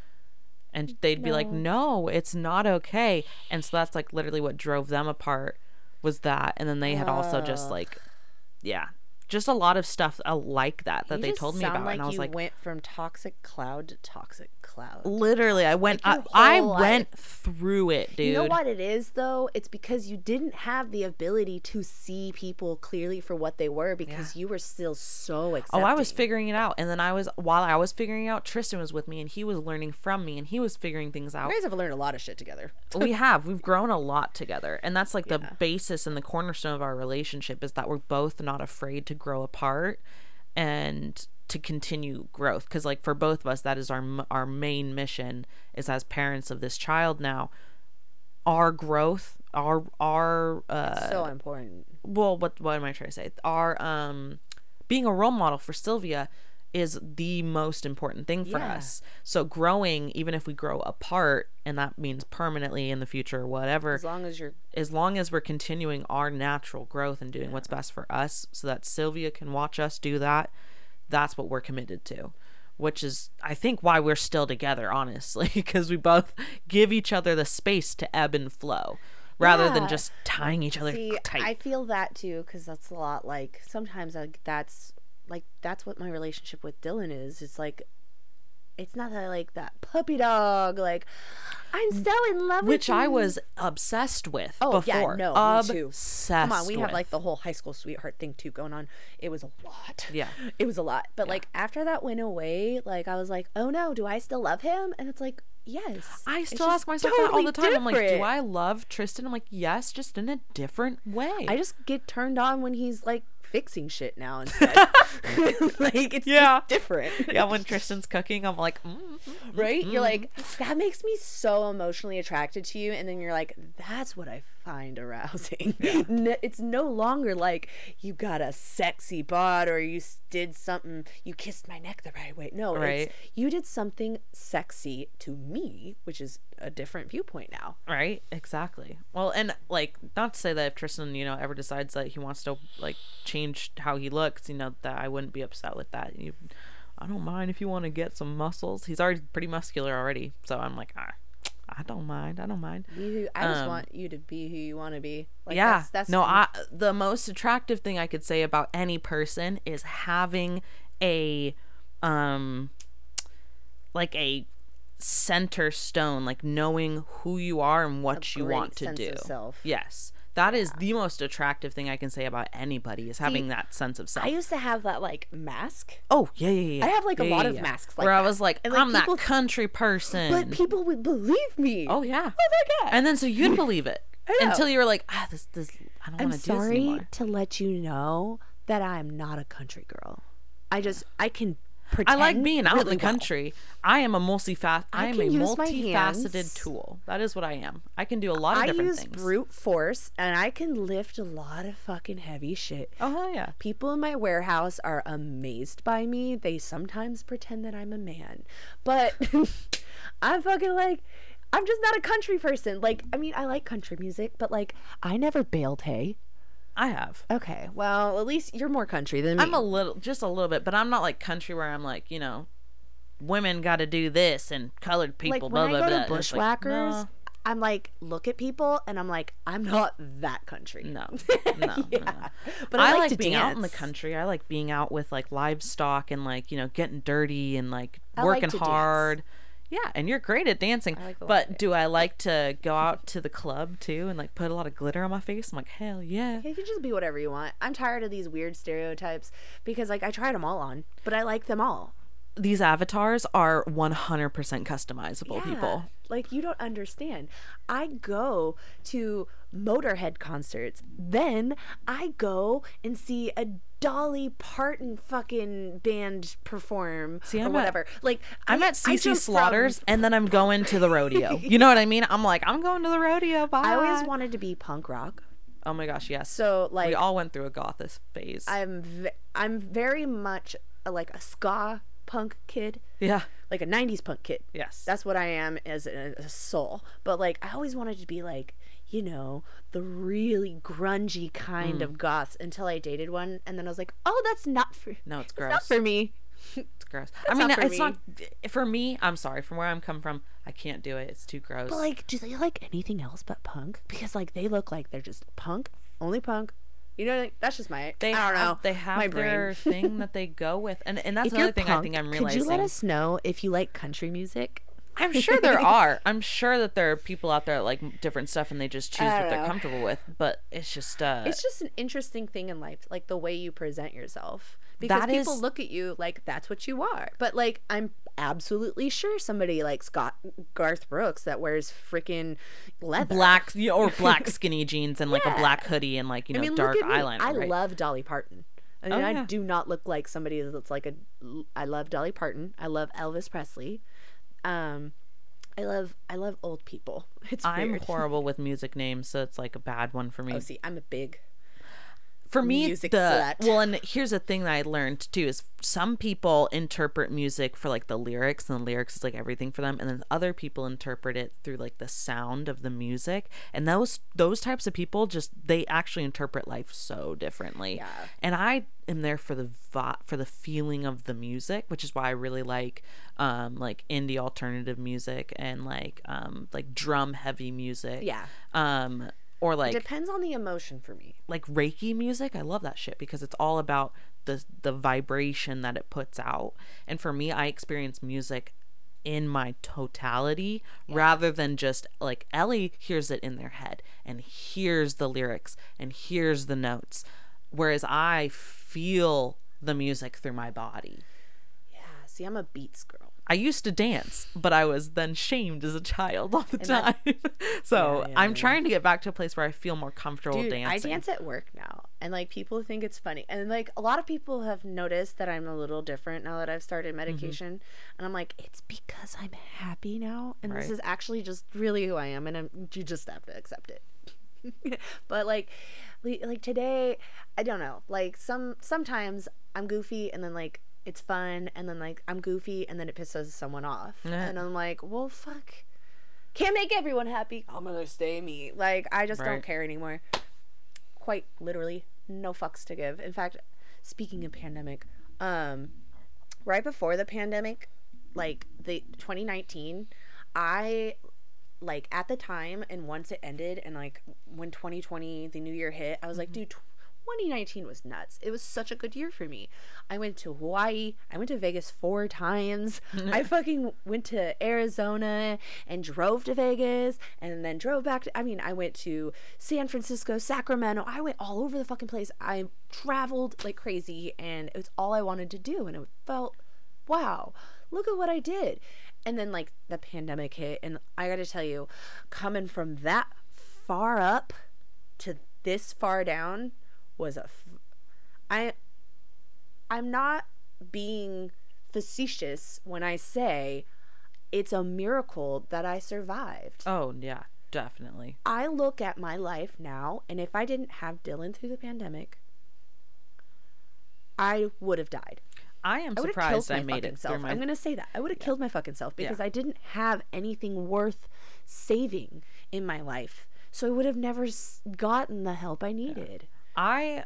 And they'd be like no. It's not okay. And so that's like literally what drove them apart was that. And then they had also just like yeah just a lot of stuff uh, like that that You they told me about, like and I was like, went from toxic cloud to toxic cloud. literally, I went, Like I, I went through it, dude. You know what it is though? It's because you didn't have the ability to see people clearly for what they were because you were still so accepting. Oh, I was figuring it out, and then I was while I was figuring out, Tristan was with me, and he was learning from me, and he was figuring things out. You guys have learned a lot of shit together. we have we've grown a lot together and that's like the basis and the cornerstone of our relationship is that we're both not afraid to grow apart and to continue growth because like for both of us that is our our main mission is as parents of this child now our growth our our uh so important. well what what am i trying to say our um being a role model for sylvia is the most important thing for Yeah. us so growing even if we grow apart and that means permanently in the future whatever As long as you're as long as we're continuing our natural growth and doing what's best for us so that sylvia can watch us do that that's what we're committed to which is i think why we're still together honestly because we both give each other the space to ebb and flow rather than just tying each other See, tight I feel that too because that's a lot like sometimes like that's like that's what my relationship with Dylan is. It's like it's not that I like that puppy dog like I'm mm. so in love with which with I you. was obsessed with Oh, yeah, before. no, me too. obsessed. Come on, we have like the whole high school sweetheart thing too going on. It was a lot. Yeah. It was a lot. But like after that went away, like I was like, oh no, do I still love him? And it's like, yes. I still ask myself that all the time. I'm like, do. I love Tristan? I'm like, yes, just in a different way. I just get turned on when he's like fixing shit now instead. like it's Yeah. just different. yeah, when Tristan's cooking, I'm like, mm, mm, right? You're like, that makes me so emotionally attracted to you. And then you're like, that's what I find arousing. N- it's no longer like you got a sexy bod or you did something, you kissed my neck the right way. No, Right. it's you did something sexy to me, which is a different viewpoint now. right? Exactly. Well, and like, not to say that if Tristan, you know, ever decides that he wants to like change how he looks, you know, that I wouldn't be upset with that. You, I don't mind if you want to get some muscles. He's already pretty muscular already, so I'm like, ah, I don't mind. I don't mind. Be who, I just Um, want you to be who you want to be. Like, yeah That's, that's no i the most attractive thing i could say about any person is having a um like a center stone like knowing who you are and what you want to do yes that is the most attractive thing i can say about anybody is having See, that sense of self. I used to have that like mask. oh yeah yeah yeah. I have, like, a Yeah, lot yeah, of masks like where i was like And, like, i'm people- that country person. But people would believe me. oh yeah. Oh my god. and then so you'd believe it until you were like ah this this i don't want to do this sorry anymore. to let you know that I'm not a country girl. I just I can I like being out in really the well. country. I am a multifac. I, I am a use multifaceted tool. That is what I am. I can do a lot of I different use things. brute force and I can lift a lot of fucking heavy shit. oh hell yeah! People in my warehouse are amazed by me. They sometimes pretend that I'm a man. But I'm fucking like I'm just not a country person. Like I mean I like country music, but like I never baled hay. I have. Okay, well, at least you're more country than me. I'm a little, just a little bit, but I'm not like country where I'm like, you know, women got to do this and colored people. like blah when blah I go blah. to It's like, bushwhackers, no, I'm like look at people and I'm like I'm not that country. No, no, yeah. no. But I, I, like, being out in the country. I like being out with like livestock and like you know getting dirty and like I working hard. dance. Yeah, and you're great at dancing. Like but do I like to go out to the club too and like put a lot of glitter on my face? I'm like, hell yeah. You can just be whatever you want. I'm tired of these weird stereotypes because like I tried them all on, but I like them all. These avatars are 100% customizable, people. Like you don't understand. I go to Motorhead concerts. Then I go and see a Dolly Parton fucking band perform See, or I'm at- whatever. like I'm I- at CC Slaughters from- and then I'm going to the rodeo. You know what I mean? I'm like, I'm going to the rodeo. Bye. I always wanted to be punk rock. Oh my gosh, yes. So like we all went through a gothist phase. I'm v- I'm very much a, like a ska punk kid, yeah. like a 90s punk kid. Yes. That's what I am as a, a soul. But like I always wanted to be like, you know, the really grungy kind Mm. of goths until I dated one and then I was like, "Oh, that's not for no, it's it's gross. not for me." It's gross. I mean, not for it's me. not for me. I'm sorry. From where I'm come from, I can't do it. It's too gross. But like, do they like anything else but punk? Because like they look like they're just punk, only punk, You know, like, that's just my. They I don't have know. they have my their brain. thing that they go with, and and that's if another thing I punk, think I'm realizing. could you let us know if you like country music? I'm sure there are. I'm sure that there are people out there that like different stuff, and they just choose what don't they're comfortable with. But it's just uh, It's just an interesting thing in life, like the way you present yourself. Because people is- look at you like that's what you are. But like I'm absolutely sure somebody like Scott Garth Brooks that wears freaking leather. black you know, or black skinny jeans and like a black hoodie and like you know I mean, dark look at me. eyeliner. I right? love Dolly Parton. I mean, Oh, I do not look like somebody that's like a. I love Dolly Parton. I love Elvis Presley. Um, I love I love old people. It's I'm weird. horrible with music names, so it's like a bad one for me. Oh, see, I'm a big. For me music the slut. well and here's a thing that i learned too is some people interpret music for like the lyrics and the lyrics is like everything for them and then other people interpret it through like the sound of the music and those those types of people just they actually interpret life so differently Yeah. and i am there for the vi- for the feeling of the music which is why i really like um like indie alternative music and like um like drum heavy music Yeah. um or like it Depends on the emotion for me. like Reiki music. I love that shit because it's all about the the vibration that it puts out. And for me, I experience music in my totality rather than just like Ellie hears it in their head and hears the lyrics and hears the notes whereas I feel the music through my body. Yeah. See, I'm a beats girl. I used to dance, but I was then shamed as a child all the time. so Yeah, yeah, I'm yeah. trying to get back to a place where I feel more comfortable Dude, dancing. I dance at work now, and like people think it's funny, and like a lot of people have noticed that I'm a little different now that I've started Mm-hmm. medication, and I'm like, it's because I'm happy now, and this is actually just really who I am, and I'm, you just have to accept it. but like, like today, I don't know. Like some sometimes I'm goofy, and then like it's fun, and then like I'm goofy, and then it pisses someone off, and I'm like, well, fuck. Can't make everyone happy. I'm gonna stay me. Like I just don't care anymore quite literally no fucks to give. In fact, speaking of pandemic, um right before the pandemic, like the 2019, I like at the time and once it ended and like when 2020 the new year hit, I was like, dude, 2019 was nuts. It was such a good year for me. I went to Hawaii. I went to Vegas four times. I fucking went to Arizona and drove to Vegas and then drove back to, I mean, I went to San Francisco, Sacramento. I went all over the fucking place. I traveled like crazy and it was all I wanted to do. And it felt, wow, look at what I did. And then like the pandemic hit. And I got to tell you, coming from that far up to this far down was a f- I I'm not being facetious when I say it's a miracle that I survived. Oh, yeah, definitely. I look at my life now and if I didn't have Dylan through the pandemic I would have died. I am I would have killed surprised I made it self. my I'm gonna say that. I would have killed my fucking self because Yeah. I didn't have anything worth saving in my life. So I would have never gotten the help I needed. I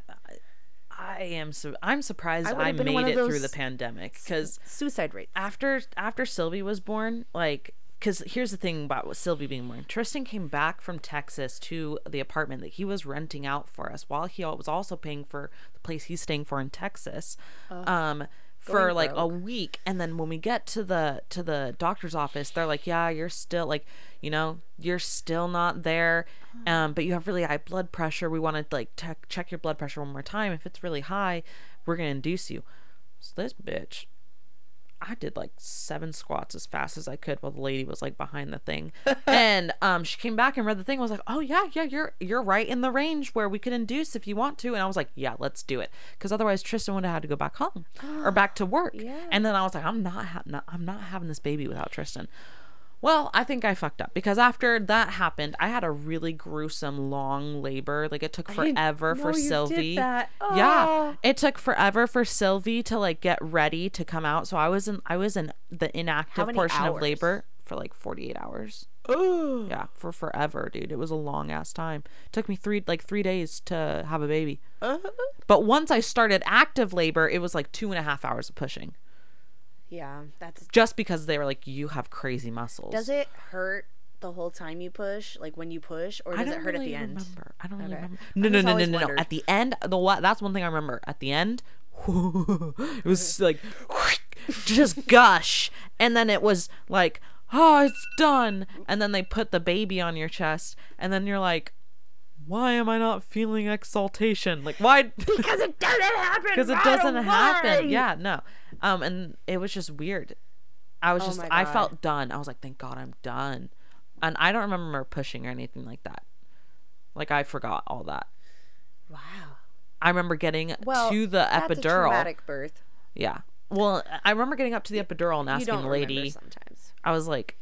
I am su- I'm surprised I I, have been one made it through the pandemic because Suicide rate. after after Sylvie was born, like because here's the thing about Sylvie being born. Tristan came back from Texas to the apartment that he was renting out for us while he was also paying for the place he's staying for in Texas. um for like a week and then when we get to the to the doctor's office they're like yeah you're still like you know you're still not there um but you have really high blood pressure. We want to like te- check your blood pressure one more time. If it's really high we're gonna induce you. So this bitch I did like seven squats as fast as I could while the lady was like behind the thing. and um she came back and read the thing and was like, "Oh yeah, yeah, you're you're right in the range where we could induce if you want to." And I was like, "Yeah, let's do it." Cuz otherwise Tristan would have had to go back home or back to work. Yeah. And then I was like, "I'm not, ha- not I'm not having this baby without Tristan." Well, I think I fucked up because after that happened, I had a really gruesome long labor. Like it took forever for you did Sylvie. that. Yeah, Oh. it took forever for Sylvie to like get ready to come out. So I was in I was in the inactive portion of labor for like 48 hours. Oh. Yeah, for forever, dude. It was a long ass time. took me 3 like 3 days to have a baby. But once I started active labor, it was like two and a half hours of pushing. Yeah, that's. Just because they were like, you have crazy muscles. Does it hurt the whole time you push, like when you push, or does it hurt really at the end? remember. I don't really Okay. remember. I No, no, no, no, no, no. wondered. At the end, the what? That's one thing I remember. At the end, it was like just gush, and then it was like, oh, it's done, and then they put the baby on your chest, and then you're like, why am I not feeling exaltation? Like why? Because it doesn't happen. because it right doesn't away. happen. Yeah, no. Um, and it was just weird. I was Oh just, I felt done. I was like, thank God I'm done. And I don't remember pushing or anything like that. Like I forgot all that. Wow. I remember getting Well, to the epidural. traumatic birth. Yeah. Well, I remember getting up to the epidural and asking the lady. sometimes. I was like,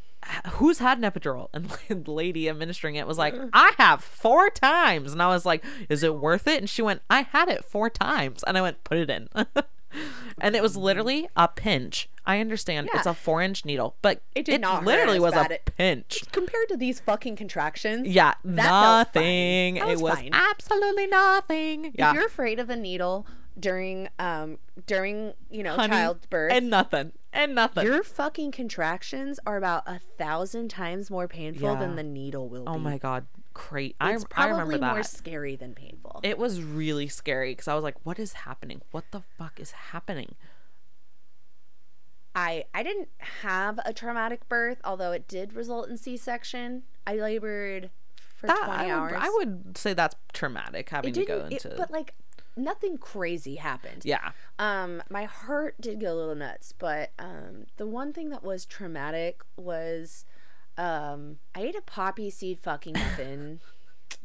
"Who's had an epidural?" And the lady administering it was like, "I have four times." And I was like, "Is it worth it?" And she went, "I had it four times." And I went, "Put it in." and it was literally a pinch. I understand it's a four-inch needle, but It did not literally was bad. a It- pinch. Compared to these fucking contractions, Yeah, that felt fine. nothing. It was absolutely nothing. Yeah, if you're afraid of a needle during um during you know Honey, childbirth, and nothing, and nothing. your fucking contractions are about a thousand times more painful than the needle will be. oh my god, great! I It's I probably remember more scary than painful. It was really scary because I was like, "What is happening? What the fuck is happening?" I I didn't have a traumatic birth, although it did result in C-section. I labored for That, twenty I, hours. would, I would say that's traumatic having to go it- into. but like nothing crazy happened. yeah, Um, my heart did go a little nuts, but um, the one thing that was traumatic was um, I ate a poppy seed fucking muffin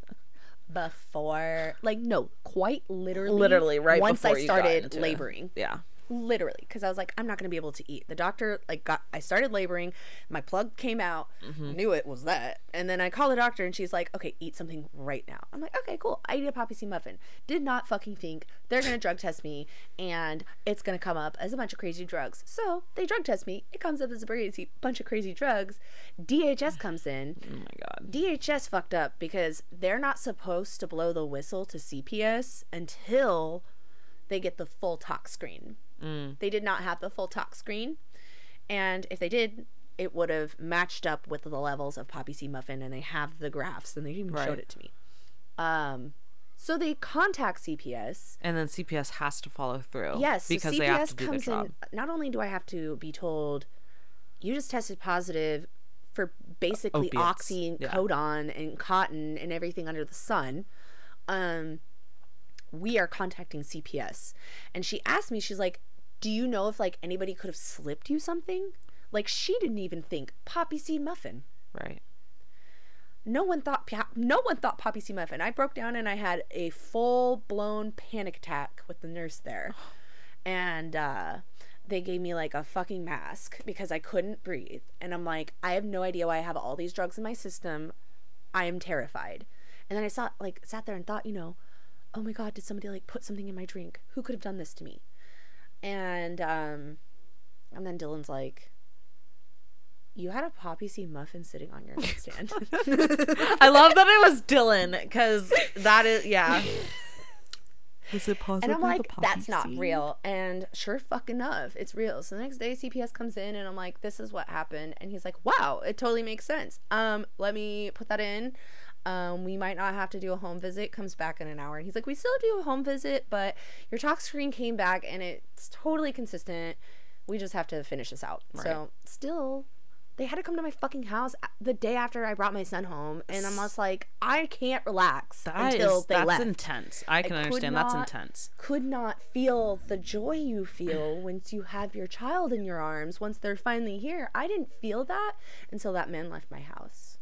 before, like, no, quite literally, literally right once before I started laboring, yeah. Literally, because I was like, I'm not gonna be able to eat. The doctor like got, I started laboring, my plug came out, Mm-hmm. knew it was that, and then I called the doctor and she's like, okay, eat something right now. I'm like, okay, cool. I eat a poppy seed muffin. Did not fucking think they're gonna drug test me and it's gonna come up as a bunch of crazy drugs. So they drug test me. It comes up as a crazy bunch of crazy drugs. DHS comes in. Oh my god. DHS fucked up because they're not supposed to blow the whistle to CPS until they get the full tox screen. Mm. They did not have the full tox screen. And if they did, it would have matched up with the levels of Poppy seed Muffin, and they have the graphs, and they even Right. showed it to me. Um, so they contact CPS. And then CPS has to follow through. Yes, so because CPS they have to do their comes job. in. Not only do I have to be told, you just tested positive for basically Opiates, oxy and yeah. codon and cotton and everything under the sun. Um, we are contacting CPS, and she asked me, she's like, "Do you know if like anybody could have slipped you something?" Like she didn't even think poppy seed muffin. Right. No one thought no one thought poppy seed muffin. I broke down and I had a full blown panic attack with the nurse there, and uh, they gave me like a fucking mask because I couldn't breathe. And I'm like, I have no idea why I have all these drugs in my system. I am terrified. And then I saw like sat there and thought, you know, oh my god, did somebody like put something in my drink? Who could have done this to me? And um, and then Dylan's like. You had a poppy seed muffin sitting on your nightstand. I love that it was Dylan because that is yeah. Is it possible? And I'm like, that's not real. And sure fucking enough, it's real. So the next day CPS comes in and I'm like, this is what happened. And he's like, wow, it totally makes sense. Um, let me put that in. Um, we might not have to do a home visit. Comes back in an hour. And he's like, we still do a home visit, but your tox screen came back and it's totally consistent. We just have to finish this out. Right. So still they had to come to my fucking house the day after I brought my son home, and I'm just like, I can't relax That until is- they that's left intense. I can could understand. That's intense. could not feel the joy you feel once you have your child in your arms once they're finally here. I didn't feel that until that man left my house.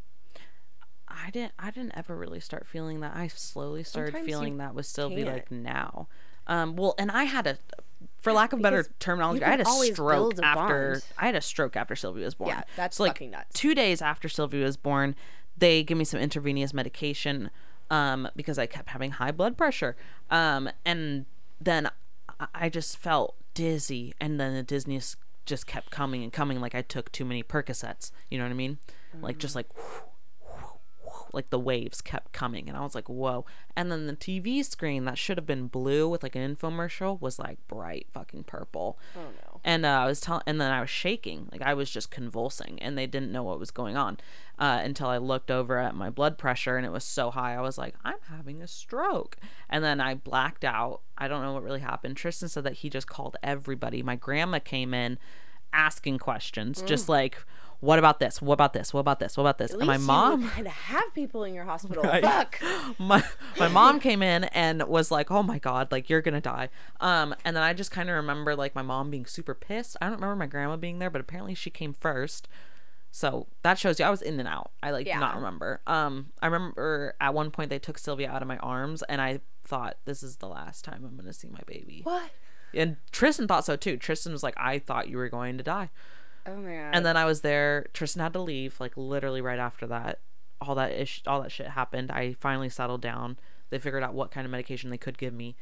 I didn't. I didn't ever really start feeling that. I slowly started Sometimes feeling that with Sylvie can't. like now. Um, well, and I had a, for lack of better terminology, I had a stroke a after. bond. I had a stroke after Sylvie was born. Yeah, that's so, like, fucking nuts. Two days after Sylvie was born, they give me some intravenous medication, um, because I kept having high blood pressure. Um, and then I- I just felt dizzy, and then the dizziness just kept coming and coming, like I took too many Percocets. You know what I mean? Like just like like the waves kept coming and I was like, whoa. And then the TV screen that should have been blue with like an infomercial was like bright fucking purple. Oh no. And uh, I was telling, and then I was shaking, like I was just convulsing, and they didn't know what was going on uh, until I looked over at my blood pressure, and it was so high. I was like, I'm having a stroke, and then I blacked out. I don't know what really happened. Tristan said that he just called everybody. My grandma came in, asking questions, just like, "What about this? What about this? What about this? What about this?" At And my mom, had have people in your hospital. Right. Fuck. my my mom came in and was like, "Oh my god, like you're gonna die." Um, and then I just kind of remember like my mom being super pissed. I don't remember my grandma being there, but apparently she came first. So that shows you I was in and out. I like do not remember. Um, I remember at one point they took Sylvia out of my arms, and I thought this is the last time I'm gonna see my baby. What? And Tristan thought so too. Tristan was like, "I thought you were going to die." Oh my god. and then I was there. Tristan had to leave, like literally right after that. All that ish, all that shit happened. I finally settled down. They figured out what kind of medication they could give me,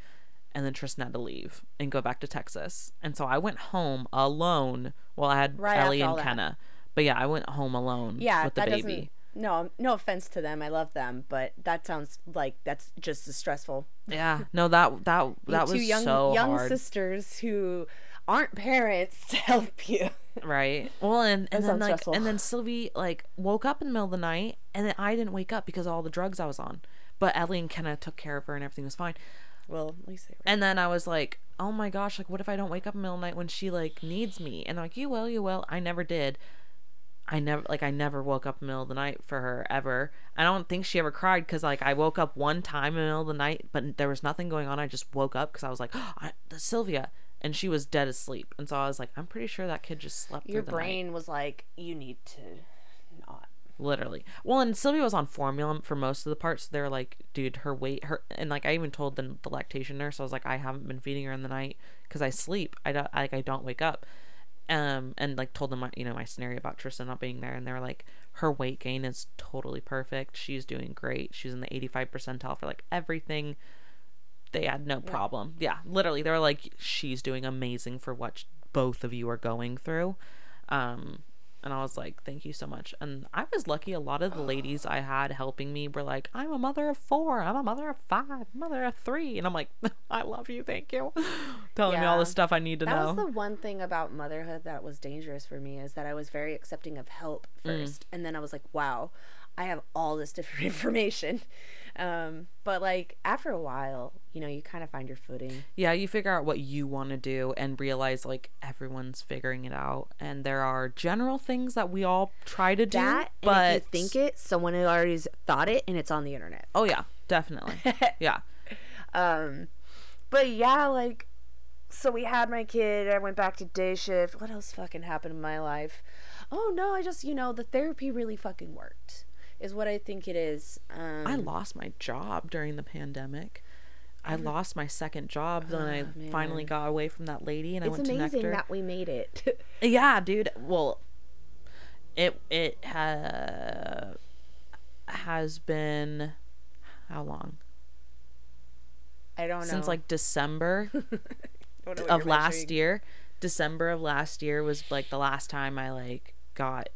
and then Tristan had to leave and go back to Texas. And so I went home alone while I had Right Ellie and. Kenna. But yeah, I went home alone. yeah, with the that baby. No, um, no offense to them. I love them, but that sounds like that's just as stressful. Yeah, no, that that that two was young so young hard, sisters who aren't parents to help you. right? Well, and and then like, stressful. and then Sylvie like woke up in the middle of the night, and then I didn't wake up because of all the drugs I was on. But Ellie and Kenna took care of her, and everything was fine. Well, at least they were. And then I was like, oh my gosh, like, what if I don't wake up in the middle of the night when she, like, needs me? And they're like, you will, you will. I never did. I never, like, I never woke up in the middle of the night for her ever. I don't think she ever cried because, like, I woke up one time in the middle of the night, but there was nothing going on. I just woke up because I was like, oh, I, Sylvia. And she was dead asleep. And so I was like, I'm pretty sure that kid just slept Your the night. brain was like, you need to not. literally. Well and sylvia was on formula for most of the parts. They were like dude her weight her and like i even told the, the lactation nurse i was like i haven't been feeding her in the night because i sleep. I don't like i don't wake up. Um and like told them my, you know my scenario about tristan not being there and they were like her weight gain is totally perfect. She's doing great. She's in the 85 percentile for like everything they had no problem yeah literally they were like she's doing amazing for what sh- both of you are going through um and I was like, thank you so much. And I was lucky. A lot of the ladies I had helping me were like, I'm a mother of four. I'm a mother of five. Mother of three. And I'm like, I love you. Thank you. Telling me all the stuff I need to That know. That was the one thing about motherhood that was dangerous for me is that I was very accepting of help Mm. first, and then I was like, wow, I have all this different information. Um, but like after a while, you know, you kind of find your footing. yeah, you figure out what you want to do and realize like everyone's figuring it out. And there are general things that we all try to do. That, but if you think it, someone already thought it, and it's on the internet. Oh, yeah, definitely. yeah. Um, but yeah, like, so we had my kid. I went back to day shift. What else fucking happened in my life? Oh no, I just you know the therapy really fucking worked. Is what I think it is. Um, I lost my job during the pandemic. I mm-hmm. lost my second job when I Oh, finally got away from that lady and I it's went to amazing that we made it. Yeah, dude. Well, it it ha- has been how long I don't know. since like December Don't know what of last year. December of last year was like the last time I like got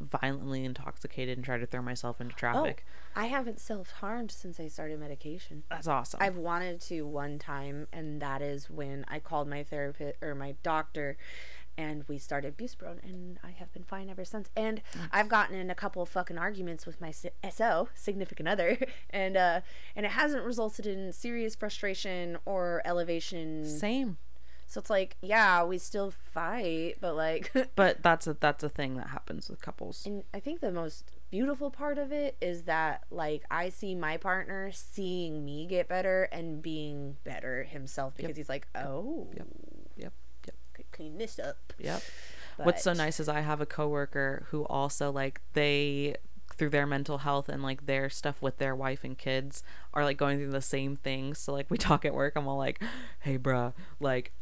violently intoxicated and try to throw myself into Oh, traffic. I haven't self harmed since I started medication. That's awesome. I've wanted to one time, and that is when I called my therapist or my doctor, and we started Buspirone, and I have been fine ever since. And I've gotten in a couple of fucking arguments with my SO, significant other, and uh, and it hasn't resulted in serious frustration or elevation. Same. So it's like, yeah, we still fight, but like, But that's a that's a thing that happens with couples. and I think the most beautiful part of it is that like I see my partner seeing me get better and being better himself because he's like, oh, Yep. Yep. Yep. could clean this up. Yep. What's so nice is I have a coworker who also like they through their mental health and like their stuff with their wife and kids are like going through the same things. So like we talk at work, I'm all like, "Hey, bruh, like,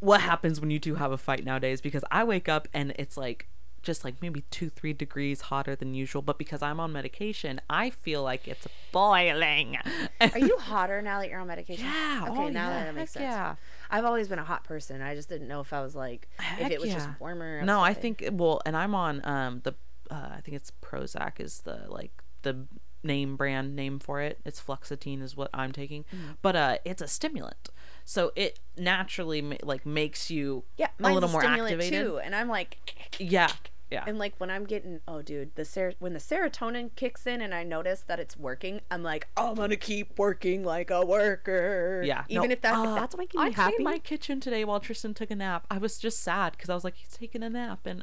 what happens when you two have a fight nowadays?" Because I wake up and it's like just like maybe two, three degrees hotter than usual. But because I'm on medication, I feel like it's boiling. Are you hotter now that you're on medication? Yeah. Okay, oh, now yeah, that makes heck sense. Yeah. I've always been a hot person. I just didn't know if I was like if it was just yeah. warmer. No, I think well, and I'm on um the uh, I think it's Prozac is the like the name brand name for it. It's fluoxetine is what I'm taking, Mm-hmm. but uh it's a stimulant. So it naturally ma- like makes you Yeah, a little more activated. too, and I'm like, Yeah. Yeah. and like when I'm getting, oh dude, the ser- when the serotonin kicks in and I notice that it's working, I'm like, I'm gonna keep working like a worker. Yeah, even no, if that uh, if that's making I me happy. cleaned my kitchen today while Tristan took a nap. I was just sad because I was like, he's taking a nap, and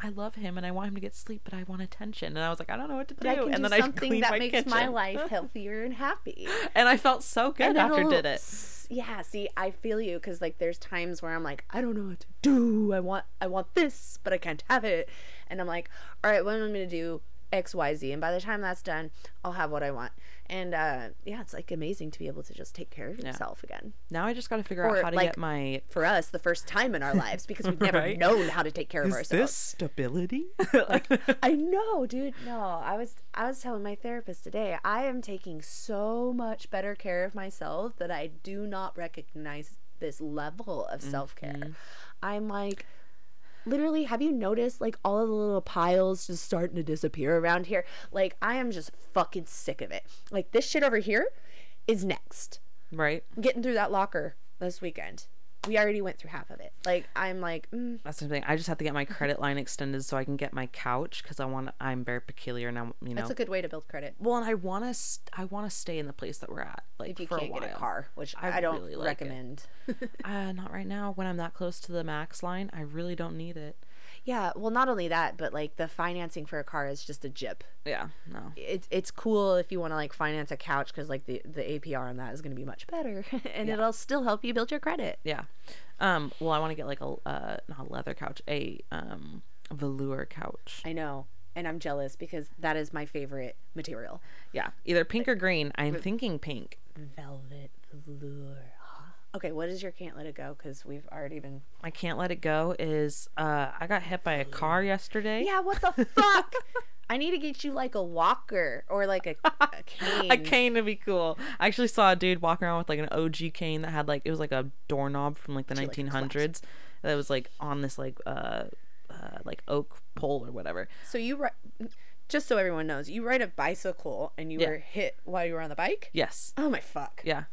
I love him, and I want him to get sleep, but I want attention, and I was like, I don't know what to do. but I can and then I something cleaned that my makes kitchen. my life healthier and happy. and I felt so good And after did it. Yeah, see, I feel you because like there's times where I'm like, I don't know what to do. I want, I want this, but I can't have it, and I'm like, all right, what am I gonna do? X, Y, Z, and by the time that's done, I'll have what I want. And uh, yeah, it's like amazing to be able to just take care of yourself again. Now I just got to figure Or, out how to like, get my. For us, the first time in our lives because we've never Right? known how to take care of ourselves. stability? like, I know, dude. No, I was I was telling my therapist today, I am taking so much better care of myself that I do not recognize this level of self-care. I'm like literally have you noticed like all of the little piles just starting to disappear around here? Like I am just fucking sick of it. Like this shit over here is next. right. I'm getting through that locker this weekend. We already went through half of it. Like I'm like, mm, That's the thing. I just have to get my credit line extended so I can get my couch because I want. I'm very peculiar now. You know. that's a good way to build credit. well, and I want to. St- I want to stay in the place that we're at. Like If you can't a get a car, which I I, don't really like recommend. Uh, not right now. When I'm that close to the max line, I really don't need it. Yeah, well, not only that, but like the financing for a car is just a jip. Yeah. No. It's it's cool if you want to like finance a couch because like the the APR on that is going to be much better, and it'll still help you build your credit. Yeah. Um. Well, I want to get like a uh not a leather couch, a um velour couch. I know, and I'm jealous because that is my favorite material. Yeah. Either pink or green. I'm thinking pink. Velvet velour. Okay, what is your can't let it go? Because we've already been. I can't let it go. Is uh I got hit by a car yesterday. Yeah, what the fuck? I need to get you like a walker or like a, a cane. a cane would be cool. I actually saw a dude walking around with like an OG cane that had like it was like a doorknob from like the She, like, 1900s that was like on this like uh, uh like oak pole or whatever. So you ri- just so everyone knows, you ride a bicycle and you Yeah. were hit while you were on the bike. Yes. Oh my fuck! Yeah.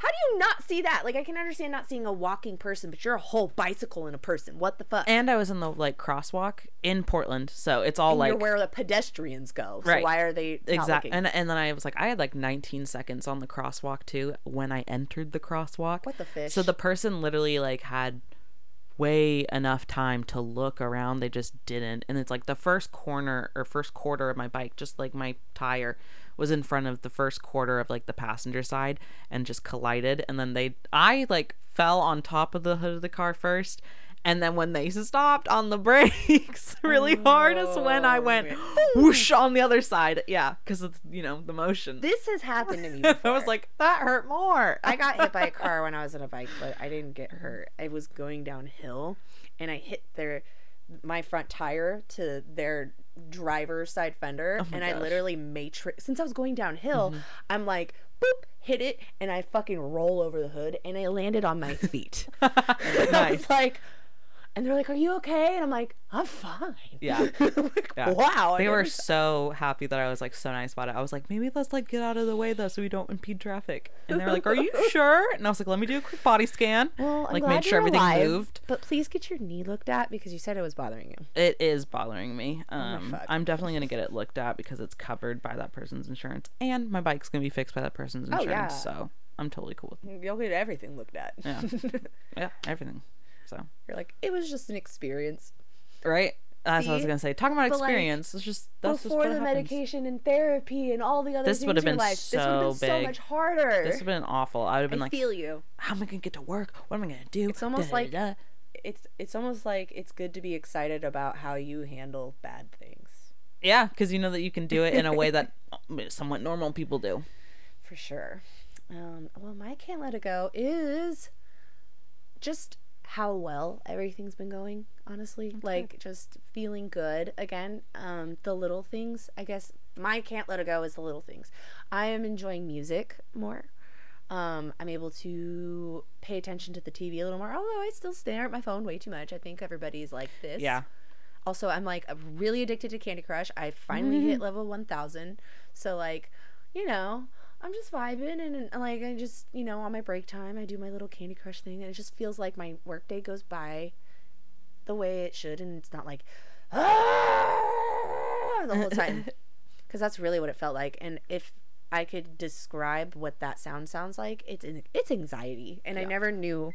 How do you not see that? Like I can understand not seeing a walking person, but you're a whole bicycle in a person. What the fuck? And I was in the like crosswalk in Portland, so it's all And like you're where the pedestrians go. So Right. why are they exactly. And and then I was like, I had like 19 seconds on the crosswalk too when I entered the crosswalk. What the fish? So the person literally like had way enough time to look around. They just didn't. And it's like the first corner or first quarter of my bike, just like my tire was in front of the first quarter of like the passenger side and just collided. And then they, I like fell on top of the hood of the car first. And then when they stopped on the brakes really hard is when I went oh, whoosh on the other side. Yeah, because it's, you know, the motion. this has happened to me before. I was like, that hurt more. I got hit by a car when I was on a bike, but I didn't get hurt. I was going downhill and I hit their my front tire to their driver's side fender Oh and I gosh. Mm-hmm. literally matrix since I was going downhill, I'm like boop, hit it and I fucking roll over the hood and I landed on my feet. I was like and they're like, "Are you okay?" And I'm like, "I'm fine." Yeah. Like, Yeah. Wow. They were so happy that I was like so nice about it. I was like, maybe let's like get out of the way though, so we don't impede traffic. And they're like, Are you sure? And I was like, Let me do a quick body scan. Well, I'm like glad made sure everything alive, moved. But please get your knee looked at because you said it was bothering you. It is bothering me. Um, fuck. I'm definitely gonna get it looked at because it's covered by that person's insurance, and my bike's gonna be fixed by that person's Oh, insurance. yeah. So I'm totally cool with You'll get everything looked at. Yeah. yeah everything. So You're like, it was just an experience. right. That's what I was gonna say. Talking about But, like, experience, it's just that's Before just the happens. medication and therapy and all the other This things would've been life, this would have been so so much harder. This would have been awful. I would have been I like, feel you. How am I gonna get to work? What am I gonna do? It's almost like- Da-da-da. It's it's almost like it's good to be excited about how you handle bad things. Yeah, because you know that you can do it in a way that somewhat normal people do. For sure. Um, well, my can't let it go is just how well everything's been going. Honestly, like just feeling good again. Um, the little things. I guess my can't let it go is the little things. I am enjoying music more. Um, I'm able to pay attention to the TV a little more. Although I still stare at my phone way too much. I think everybody's like this. Yeah. Also, I'm like really addicted to Candy Crush. I finally hit level 1000. So, like, you know, I'm just vibing and, and like I just you know on my break time I do my little Candy Crush thing and it just feels like my workday goes by the way it should and it's not like ah, the whole time. Because that's really what it felt like and if I could describe what that sound sounds like it's it's anxiety and I never knew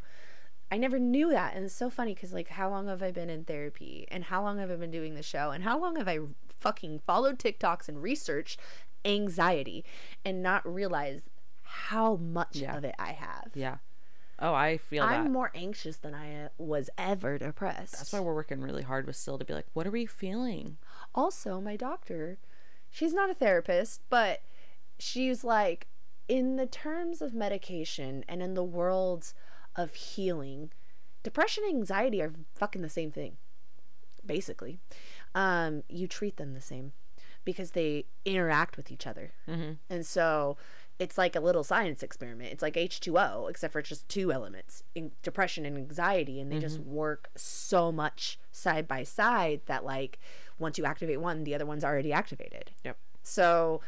I never knew that and it's so funny because like how long have I been in therapy and how long have I been doing the show and how long have I fucking followed TikToks and researched anxiety and not realize how much Yeah. of it I have. Yeah. Oh, I feel I'm that. more anxious than I uh, was ever depressed. That's why we're working really hard with Still to be like, what are we feeling? also my doctor she's not a therapist but she's like in the terms of medication and in the worlds of healing depression and anxiety are fucking the same thing basically um you treat them the same because they interact with each other Mm-hmm. and so it's like a little science experiment. It's like H2O, except for it's just two elements in depression and anxiety. And they just work so much side by side that, like, once you activate one, the other one's already activated. Yep. So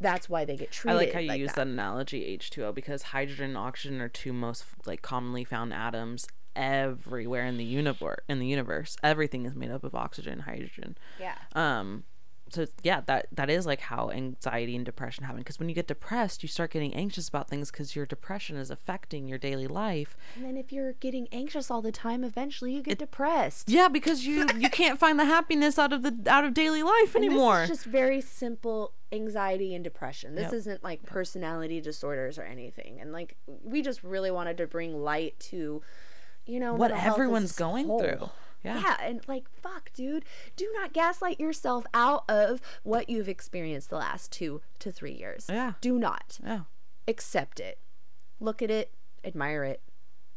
that's why they get treated. I like how you use that. that analogy H2O because hydrogen and oxygen are two most like commonly found atoms everywhere in the universe. In the universe, everything is made up of oxygen and hydrogen. Yeah. Um, so yeah, that that is like how anxiety and depression happen. Because when you get depressed, you start getting anxious about things because your depression is affecting your daily life. And then if you're getting anxious all the time, eventually you get depressed. Yeah, because you you can't find the happiness out of the out of daily life anymore. Just very simple anxiety and depression. This Yep. isn't like personality disorders or anything. And like we just really wanted to bring light to, you know, What mental health as everyone's going whole. through. Yeah. Yeah, and like fuck, dude, do not gaslight yourself out of what you've experienced the last 2 to 3 years. Yeah. Do not yeah. accept it. Look at it, admire it.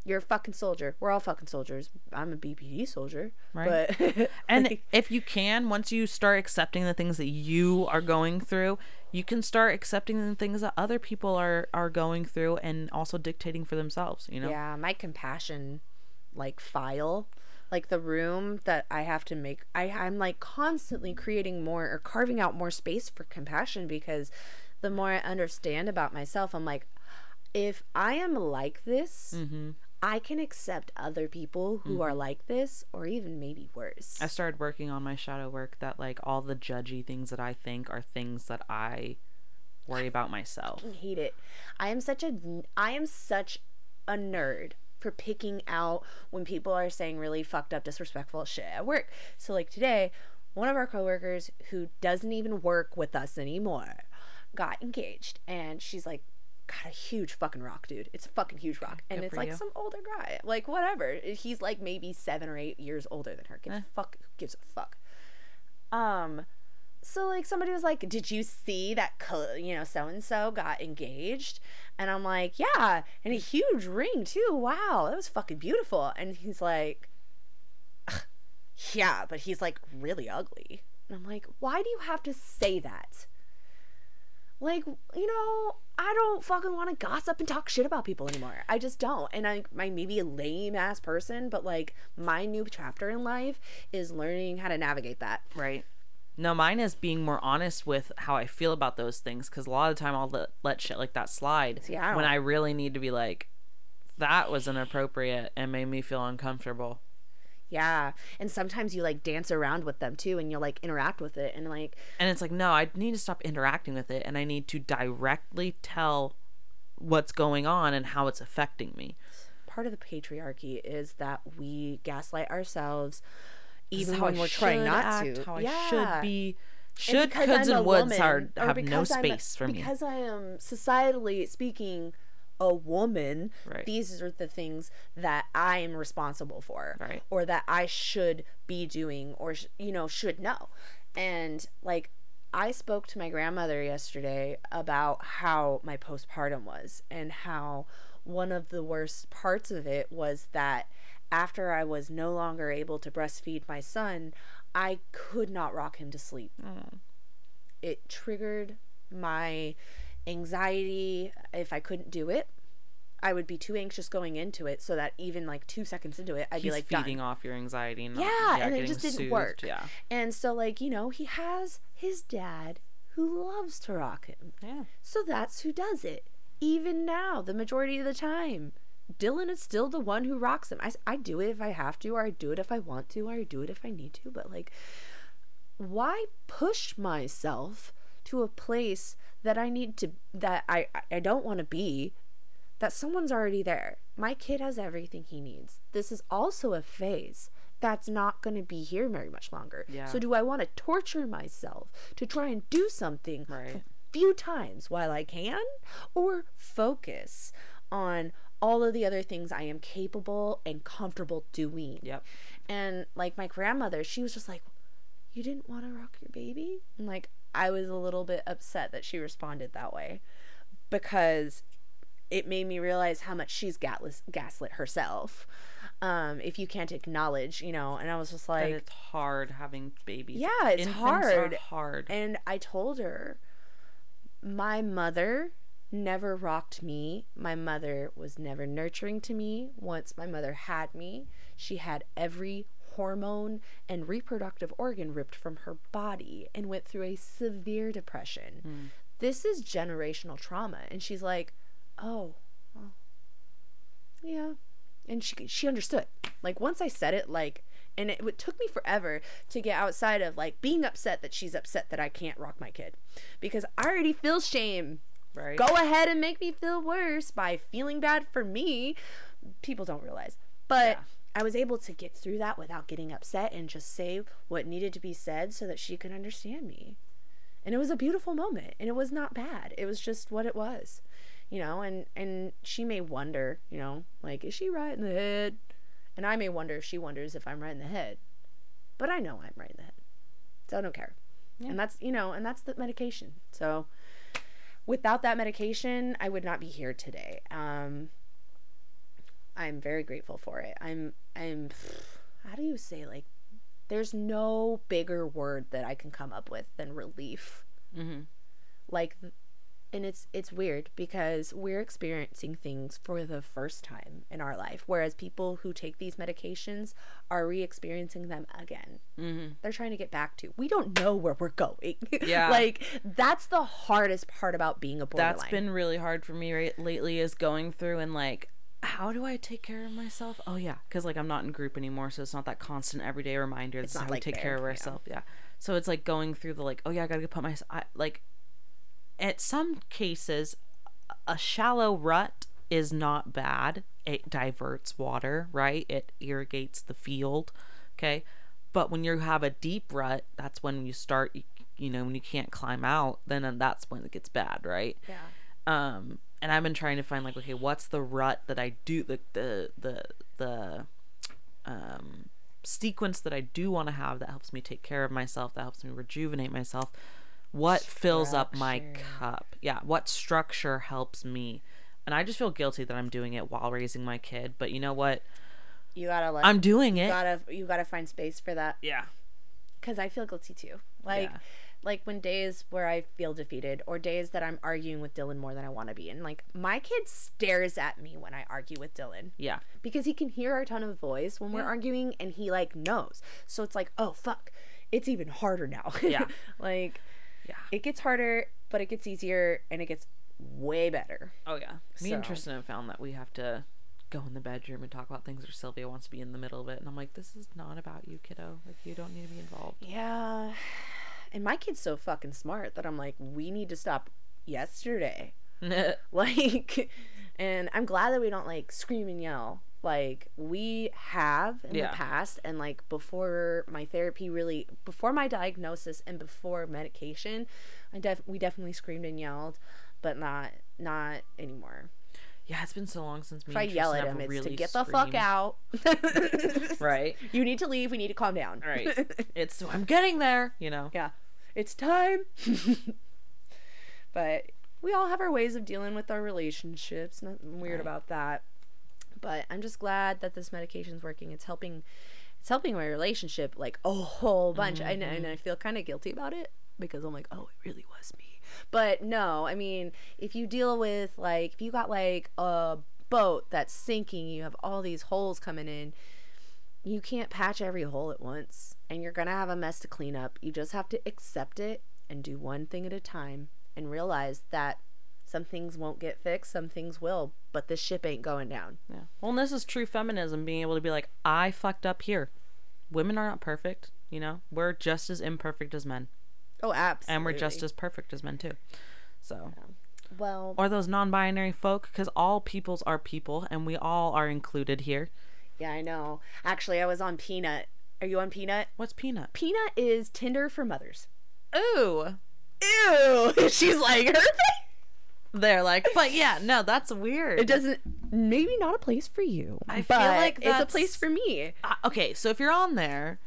You're a fucking soldier. We're all fucking soldiers. I'm a BPD soldier. Right. But And like, if you can, once you start accepting the things that you are going through, you can start accepting the things that other people are are going through and also dictating for themselves, you know? Yeah, my compassion like file, like the room that I have to make I I'm like constantly creating more or carving out more space for compassion because the more I understand about myself, I'm like if I am like this, Mm-hmm. I can accept other people who are like this or even maybe worse. I started working on my shadow work that like all the judgy things that I think are things that I worry about myself. fucking hate it. I am such a I am such a nerd for picking out when people are saying really fucked up disrespectful shit at work. So like today, one of our coworkers who doesn't even work with us anymore got engaged and she's like got a huge fucking rock, dude. It's a fucking huge rock. And it's like you. some older guy. Like whatever. He's like maybe 7 or 8 years older than her. Give Eh. fuck who gives a fuck. Um so like somebody was like, "Did you see that you know so and so got engaged?" And I'm like, "Yeah, and a huge ring too. Wow, that was fucking beautiful." And he's like, "Yeah, but he's like really ugly." And I'm like, "Why do you have to say that?" Like, you know, I don't fucking want to gossip and talk shit about people anymore. I just don't. And I, I may be a lame ass person, but like my new chapter in life is learning how to navigate that. Right. No, mine is being more honest with how I feel about those things because a lot of the time I'll let, let shit like that slide See, I when I really need to be like, that was inappropriate and made me feel uncomfortable. Yeah. And sometimes you like dance around with them too and you'll like interact with it and like And it's like, no, I need to stop interacting with it and I need to directly tell what's going on and how it's affecting me. part of the patriarchy is that we gaslight ourselves even how when I we're trying not act, to. How yeah. I should be. Should, because coulds, I'm and woulds woman, are, have no because I'm space for me. Because I am societally speaking a woman, Right. these are the things that I am responsible for Right. or that I should be doing or sh- you know should know. And like I spoke to my grandmother yesterday about how my postpartum was and how one of the worst parts of it was that after I was no longer able to breastfeed my son, I could not rock him to sleep. Mm. It triggered my anxiety if I couldn't do it. I would be too anxious going into it so that even like two seconds into it, I'd He's be like feeding done. off your anxiety. Not, Yeah, and it just didn't soothed, work. Yeah. And so, like, you know, he has his dad who loves to rock him. Yeah. So that's who does it. Even now, the majority of the time, Dylan is still the one who rocks him. I do it if I have to, or I do it if I want to, or I do it if I need to. But like, why push myself to a place that I need to, that I, I don't want to be, that someone's already there? My kid has everything he needs. This is also a phase that's not going to be here very much longer. Yeah. So do I want to torture myself to try and do something Right. few times while I can, or focus on all of the other things I am capable and comfortable doing. Yep. And like my grandmother, she was just like, You didn't want to rock your baby? And like, I was a little bit upset that she responded that way because it made me realize how much she's gatless, gaslit herself. Um, if you can't acknowledge, you know, and I was just like, it's hard having babies. Yeah, it's Infants hard. Are hard. and I told her, my mother never rocked me. My mother was never nurturing to me. Once my mother had me, she had every hormone and reproductive organ ripped from her body and went through a severe depression. Hmm. This is generational trauma. And she's like, oh, well, yeah. And she she understood. Like once I said it, like, and it, it took me forever to get outside of like being upset that she's upset that I can't rock my kid, because I already feel shame. Right. Go ahead and make me feel worse by feeling bad for me. People don't realize, but. Yeah. I was able to get through that without getting upset and just say what needed to be said so that she could understand me. And it was a beautiful moment and it was not bad. It was just what it was. You know, and and she may wonder, you know, like is she right in the head? And I may wonder if she wonders if I'm right in the head. But I know I'm right in the head. So I don't care. Yeah. And that's, you know, and that's the medication. So without that medication, I would not be here today. Um I'm very grateful for it. I'm I'm how do you say like there's no bigger word that I can come up with than relief. Mm-hmm. Like and it's it's weird because we're experiencing things for the first time in our life whereas people who take these medications are re-experiencing them again Mm-hmm. they're trying to get back to we don't know where we're going Yeah. like that's the hardest part about being a borderline That's been really hard for me right lately is going through and like how do I take care of myself? Oh yeah, because like I'm not in group anymore, so it's not that constant everyday reminder. This is how we like take there, care of yeah. ourselves. Yeah. So it's like going through the like, oh yeah, I gotta put my I, like. At some cases, a shallow rut is not bad. It diverts water, right? It irrigates the field. Okay. But when you have a deep rut, that's when you start, you, know, when you can't climb out, then uh, that's when it gets bad, right? yeah um and i've been trying to find like okay what's the rut that i do the the the, the um sequence that i do want to have that helps me take care of myself that helps me rejuvenate myself what fills up my cup yeah what structure helps me and i just feel guilty that i'm doing it while raising my kid but you know what you gotta let i'm doing you it gotta you gotta find space for that yeah because I feel guilty too. Like, Yeah. like when days where I feel defeated, or days that I'm arguing with Dylan more than I want to be, and like my kid stares at me when I argue with Dylan yeah because he can hear our tone of voice when we're Yeah. arguing, and he like knows. So it's like, oh fuck, it's even harder now. Yeah. like yeah it gets harder, but it gets easier, and it gets way better. oh yeah me and tristan have found that we have to go in the bedroom and talk about things or sylvia wants to be in the middle of it and i'm like this is not about you kiddo like you don't need to be involved Yeah. And my kid's so fucking smart that I'm like, we need to stop yesterday. like and i'm glad that we don't like scream and yell like we have in Yeah. the past and like before my therapy really before my diagnosis and before medication i def we definitely screamed and yelled but not not anymore Yeah, it's been so long since me. if i yell at him it's to get the fuck out Right. you need to leave we need to calm down Right. It's I'm getting there. You know. yeah it's time but we all have our ways of dealing with our relationships nothing weird Right. about that but i'm just glad that this medication's working. It's helping it's helping my relationship like a whole bunch. I know, and mm-hmm. i feel kind of guilty about it because i'm like oh it really was me. But no i mean if you deal with like if you got like a boat that's sinking you have all these holes coming in you can't patch every hole at once and you're gonna have a mess to clean up. You just have to accept it and do one thing at a time and realize that some things won't get fixed, some things will, but this ship ain't going down. Yeah. Well, and this is true feminism being able to be like, I fucked up here. Women are not perfect, you know? We're just as imperfect as men. Oh, absolutely. And we're just as perfect as men, too. So, well. or those non binary folk, because all peoples are people and we all are included here. Yeah, I know. Actually, I was on Peanut. Are you on Peanut? What's peanut? Peanut is Tinder for mothers. Ooh. Ew. She's like, her thing. They're like, but yeah, no, that's weird. It doesn't, maybe not a place for you. I feel like it's a that's- place for me. Uh, okay, so if you're on there,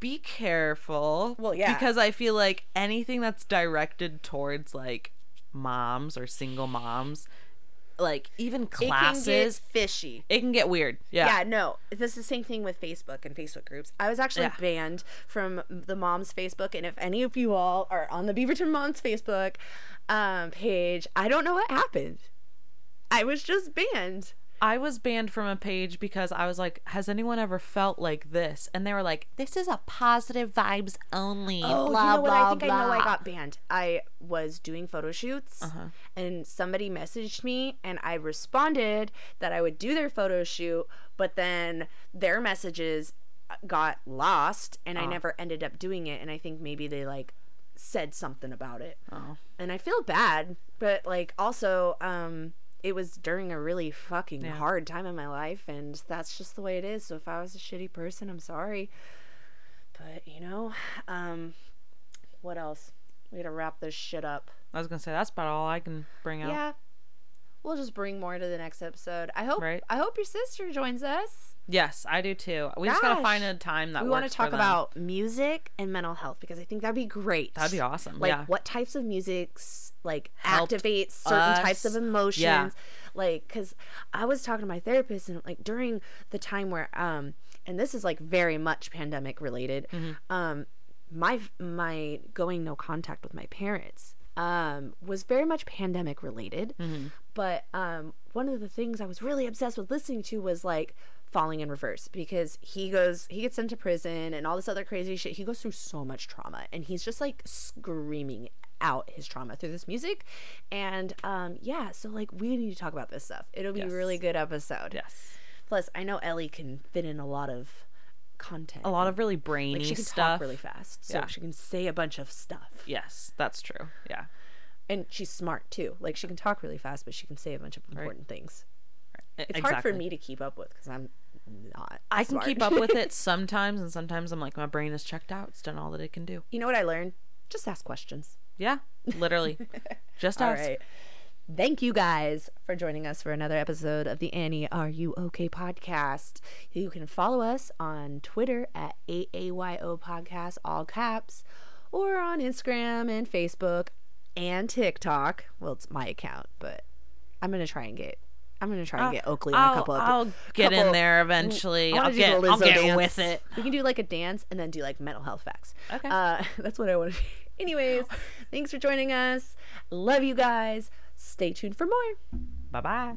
be careful. Well, yeah. Because I feel like anything that's directed towards like moms or single moms, like even It can get classes, fishy. it can get weird. Yeah. Yeah, no, this is the same thing with Facebook and Facebook groups. I was actually Yeah. banned from the mom's Facebook, and if any of you all are on the Beaverton Moms Facebook um, page, I don't know what happened. I was just banned. I was banned from a page because I was like, has anyone ever felt like this? And they were like, this is a positive vibes only. Oh, blah, you know what? blah, I think I know I got banned. I was doing photo shoots, Uh-huh. and somebody messaged me, and I responded that I would do their photo shoot, but then their messages got lost, and I Oh. never ended up doing it. And I think maybe they like said something about it, Oh. and I feel bad, but like also, um. It was during a really fucking Yeah. hard time in my life, and that's just the way it is. So if I was a shitty person, I'm sorry. But you know, um, what else? We gotta wrap this shit up. I was gonna say that's about all I can bring out. Yeah. We'll just bring more to the next episode. I hope Right. I hope your sister joins us. Yes, I do too. We just gotta find a time that we want want to talk about music and mental health because I think that'd be great. That'd be awesome. Like yeah. what types of musics like Helped activate certain types of emotions. Yeah. Like cuz I was talking to my therapist and like during the time where um and this is like very much pandemic related. Mm-hmm. Um my my going no contact with my parents um was very much pandemic related. Mm-hmm. But um one of the things I was really obsessed with listening to was like falling in reverse because he goes he gets sent to prison and all this other crazy shit he goes through so much trauma and he's just like screaming out his trauma through this music and um yeah so like we need to talk about this stuff it'll be Yes. a really good episode yes. plus i know ellie can fit in a lot of content A lot of really brainy like she can stuff. talk really fast so Yeah. she can say a bunch of stuff Yes, that's true. Yeah. and she's smart too like she can talk really fast but she can say a bunch of important things E- it's hard for me to keep up with because i'm not I can keep up with it sometimes, and sometimes I'm like, my brain is checked out. It's done all that it can do. you know what i learned just ask questions Yeah, literally. Just All ask. right. Thank you guys for joining us for another episode of the Annie Are You Okay podcast. You can follow us on Twitter at AAYO podcast, all caps, or on Instagram and Facebook and TikTok. Well, it's my account, but I'm going to try and get. I'm gonna try and get Oakley on a I'll, couple of. I'll get in there eventually. I'll get, I'll get with it. We can do like a dance and then do like mental health facts. Okay. Uh, that's what I want to do. Anyways, thanks for joining us. Love you guys. Stay tuned for more. Bye bye.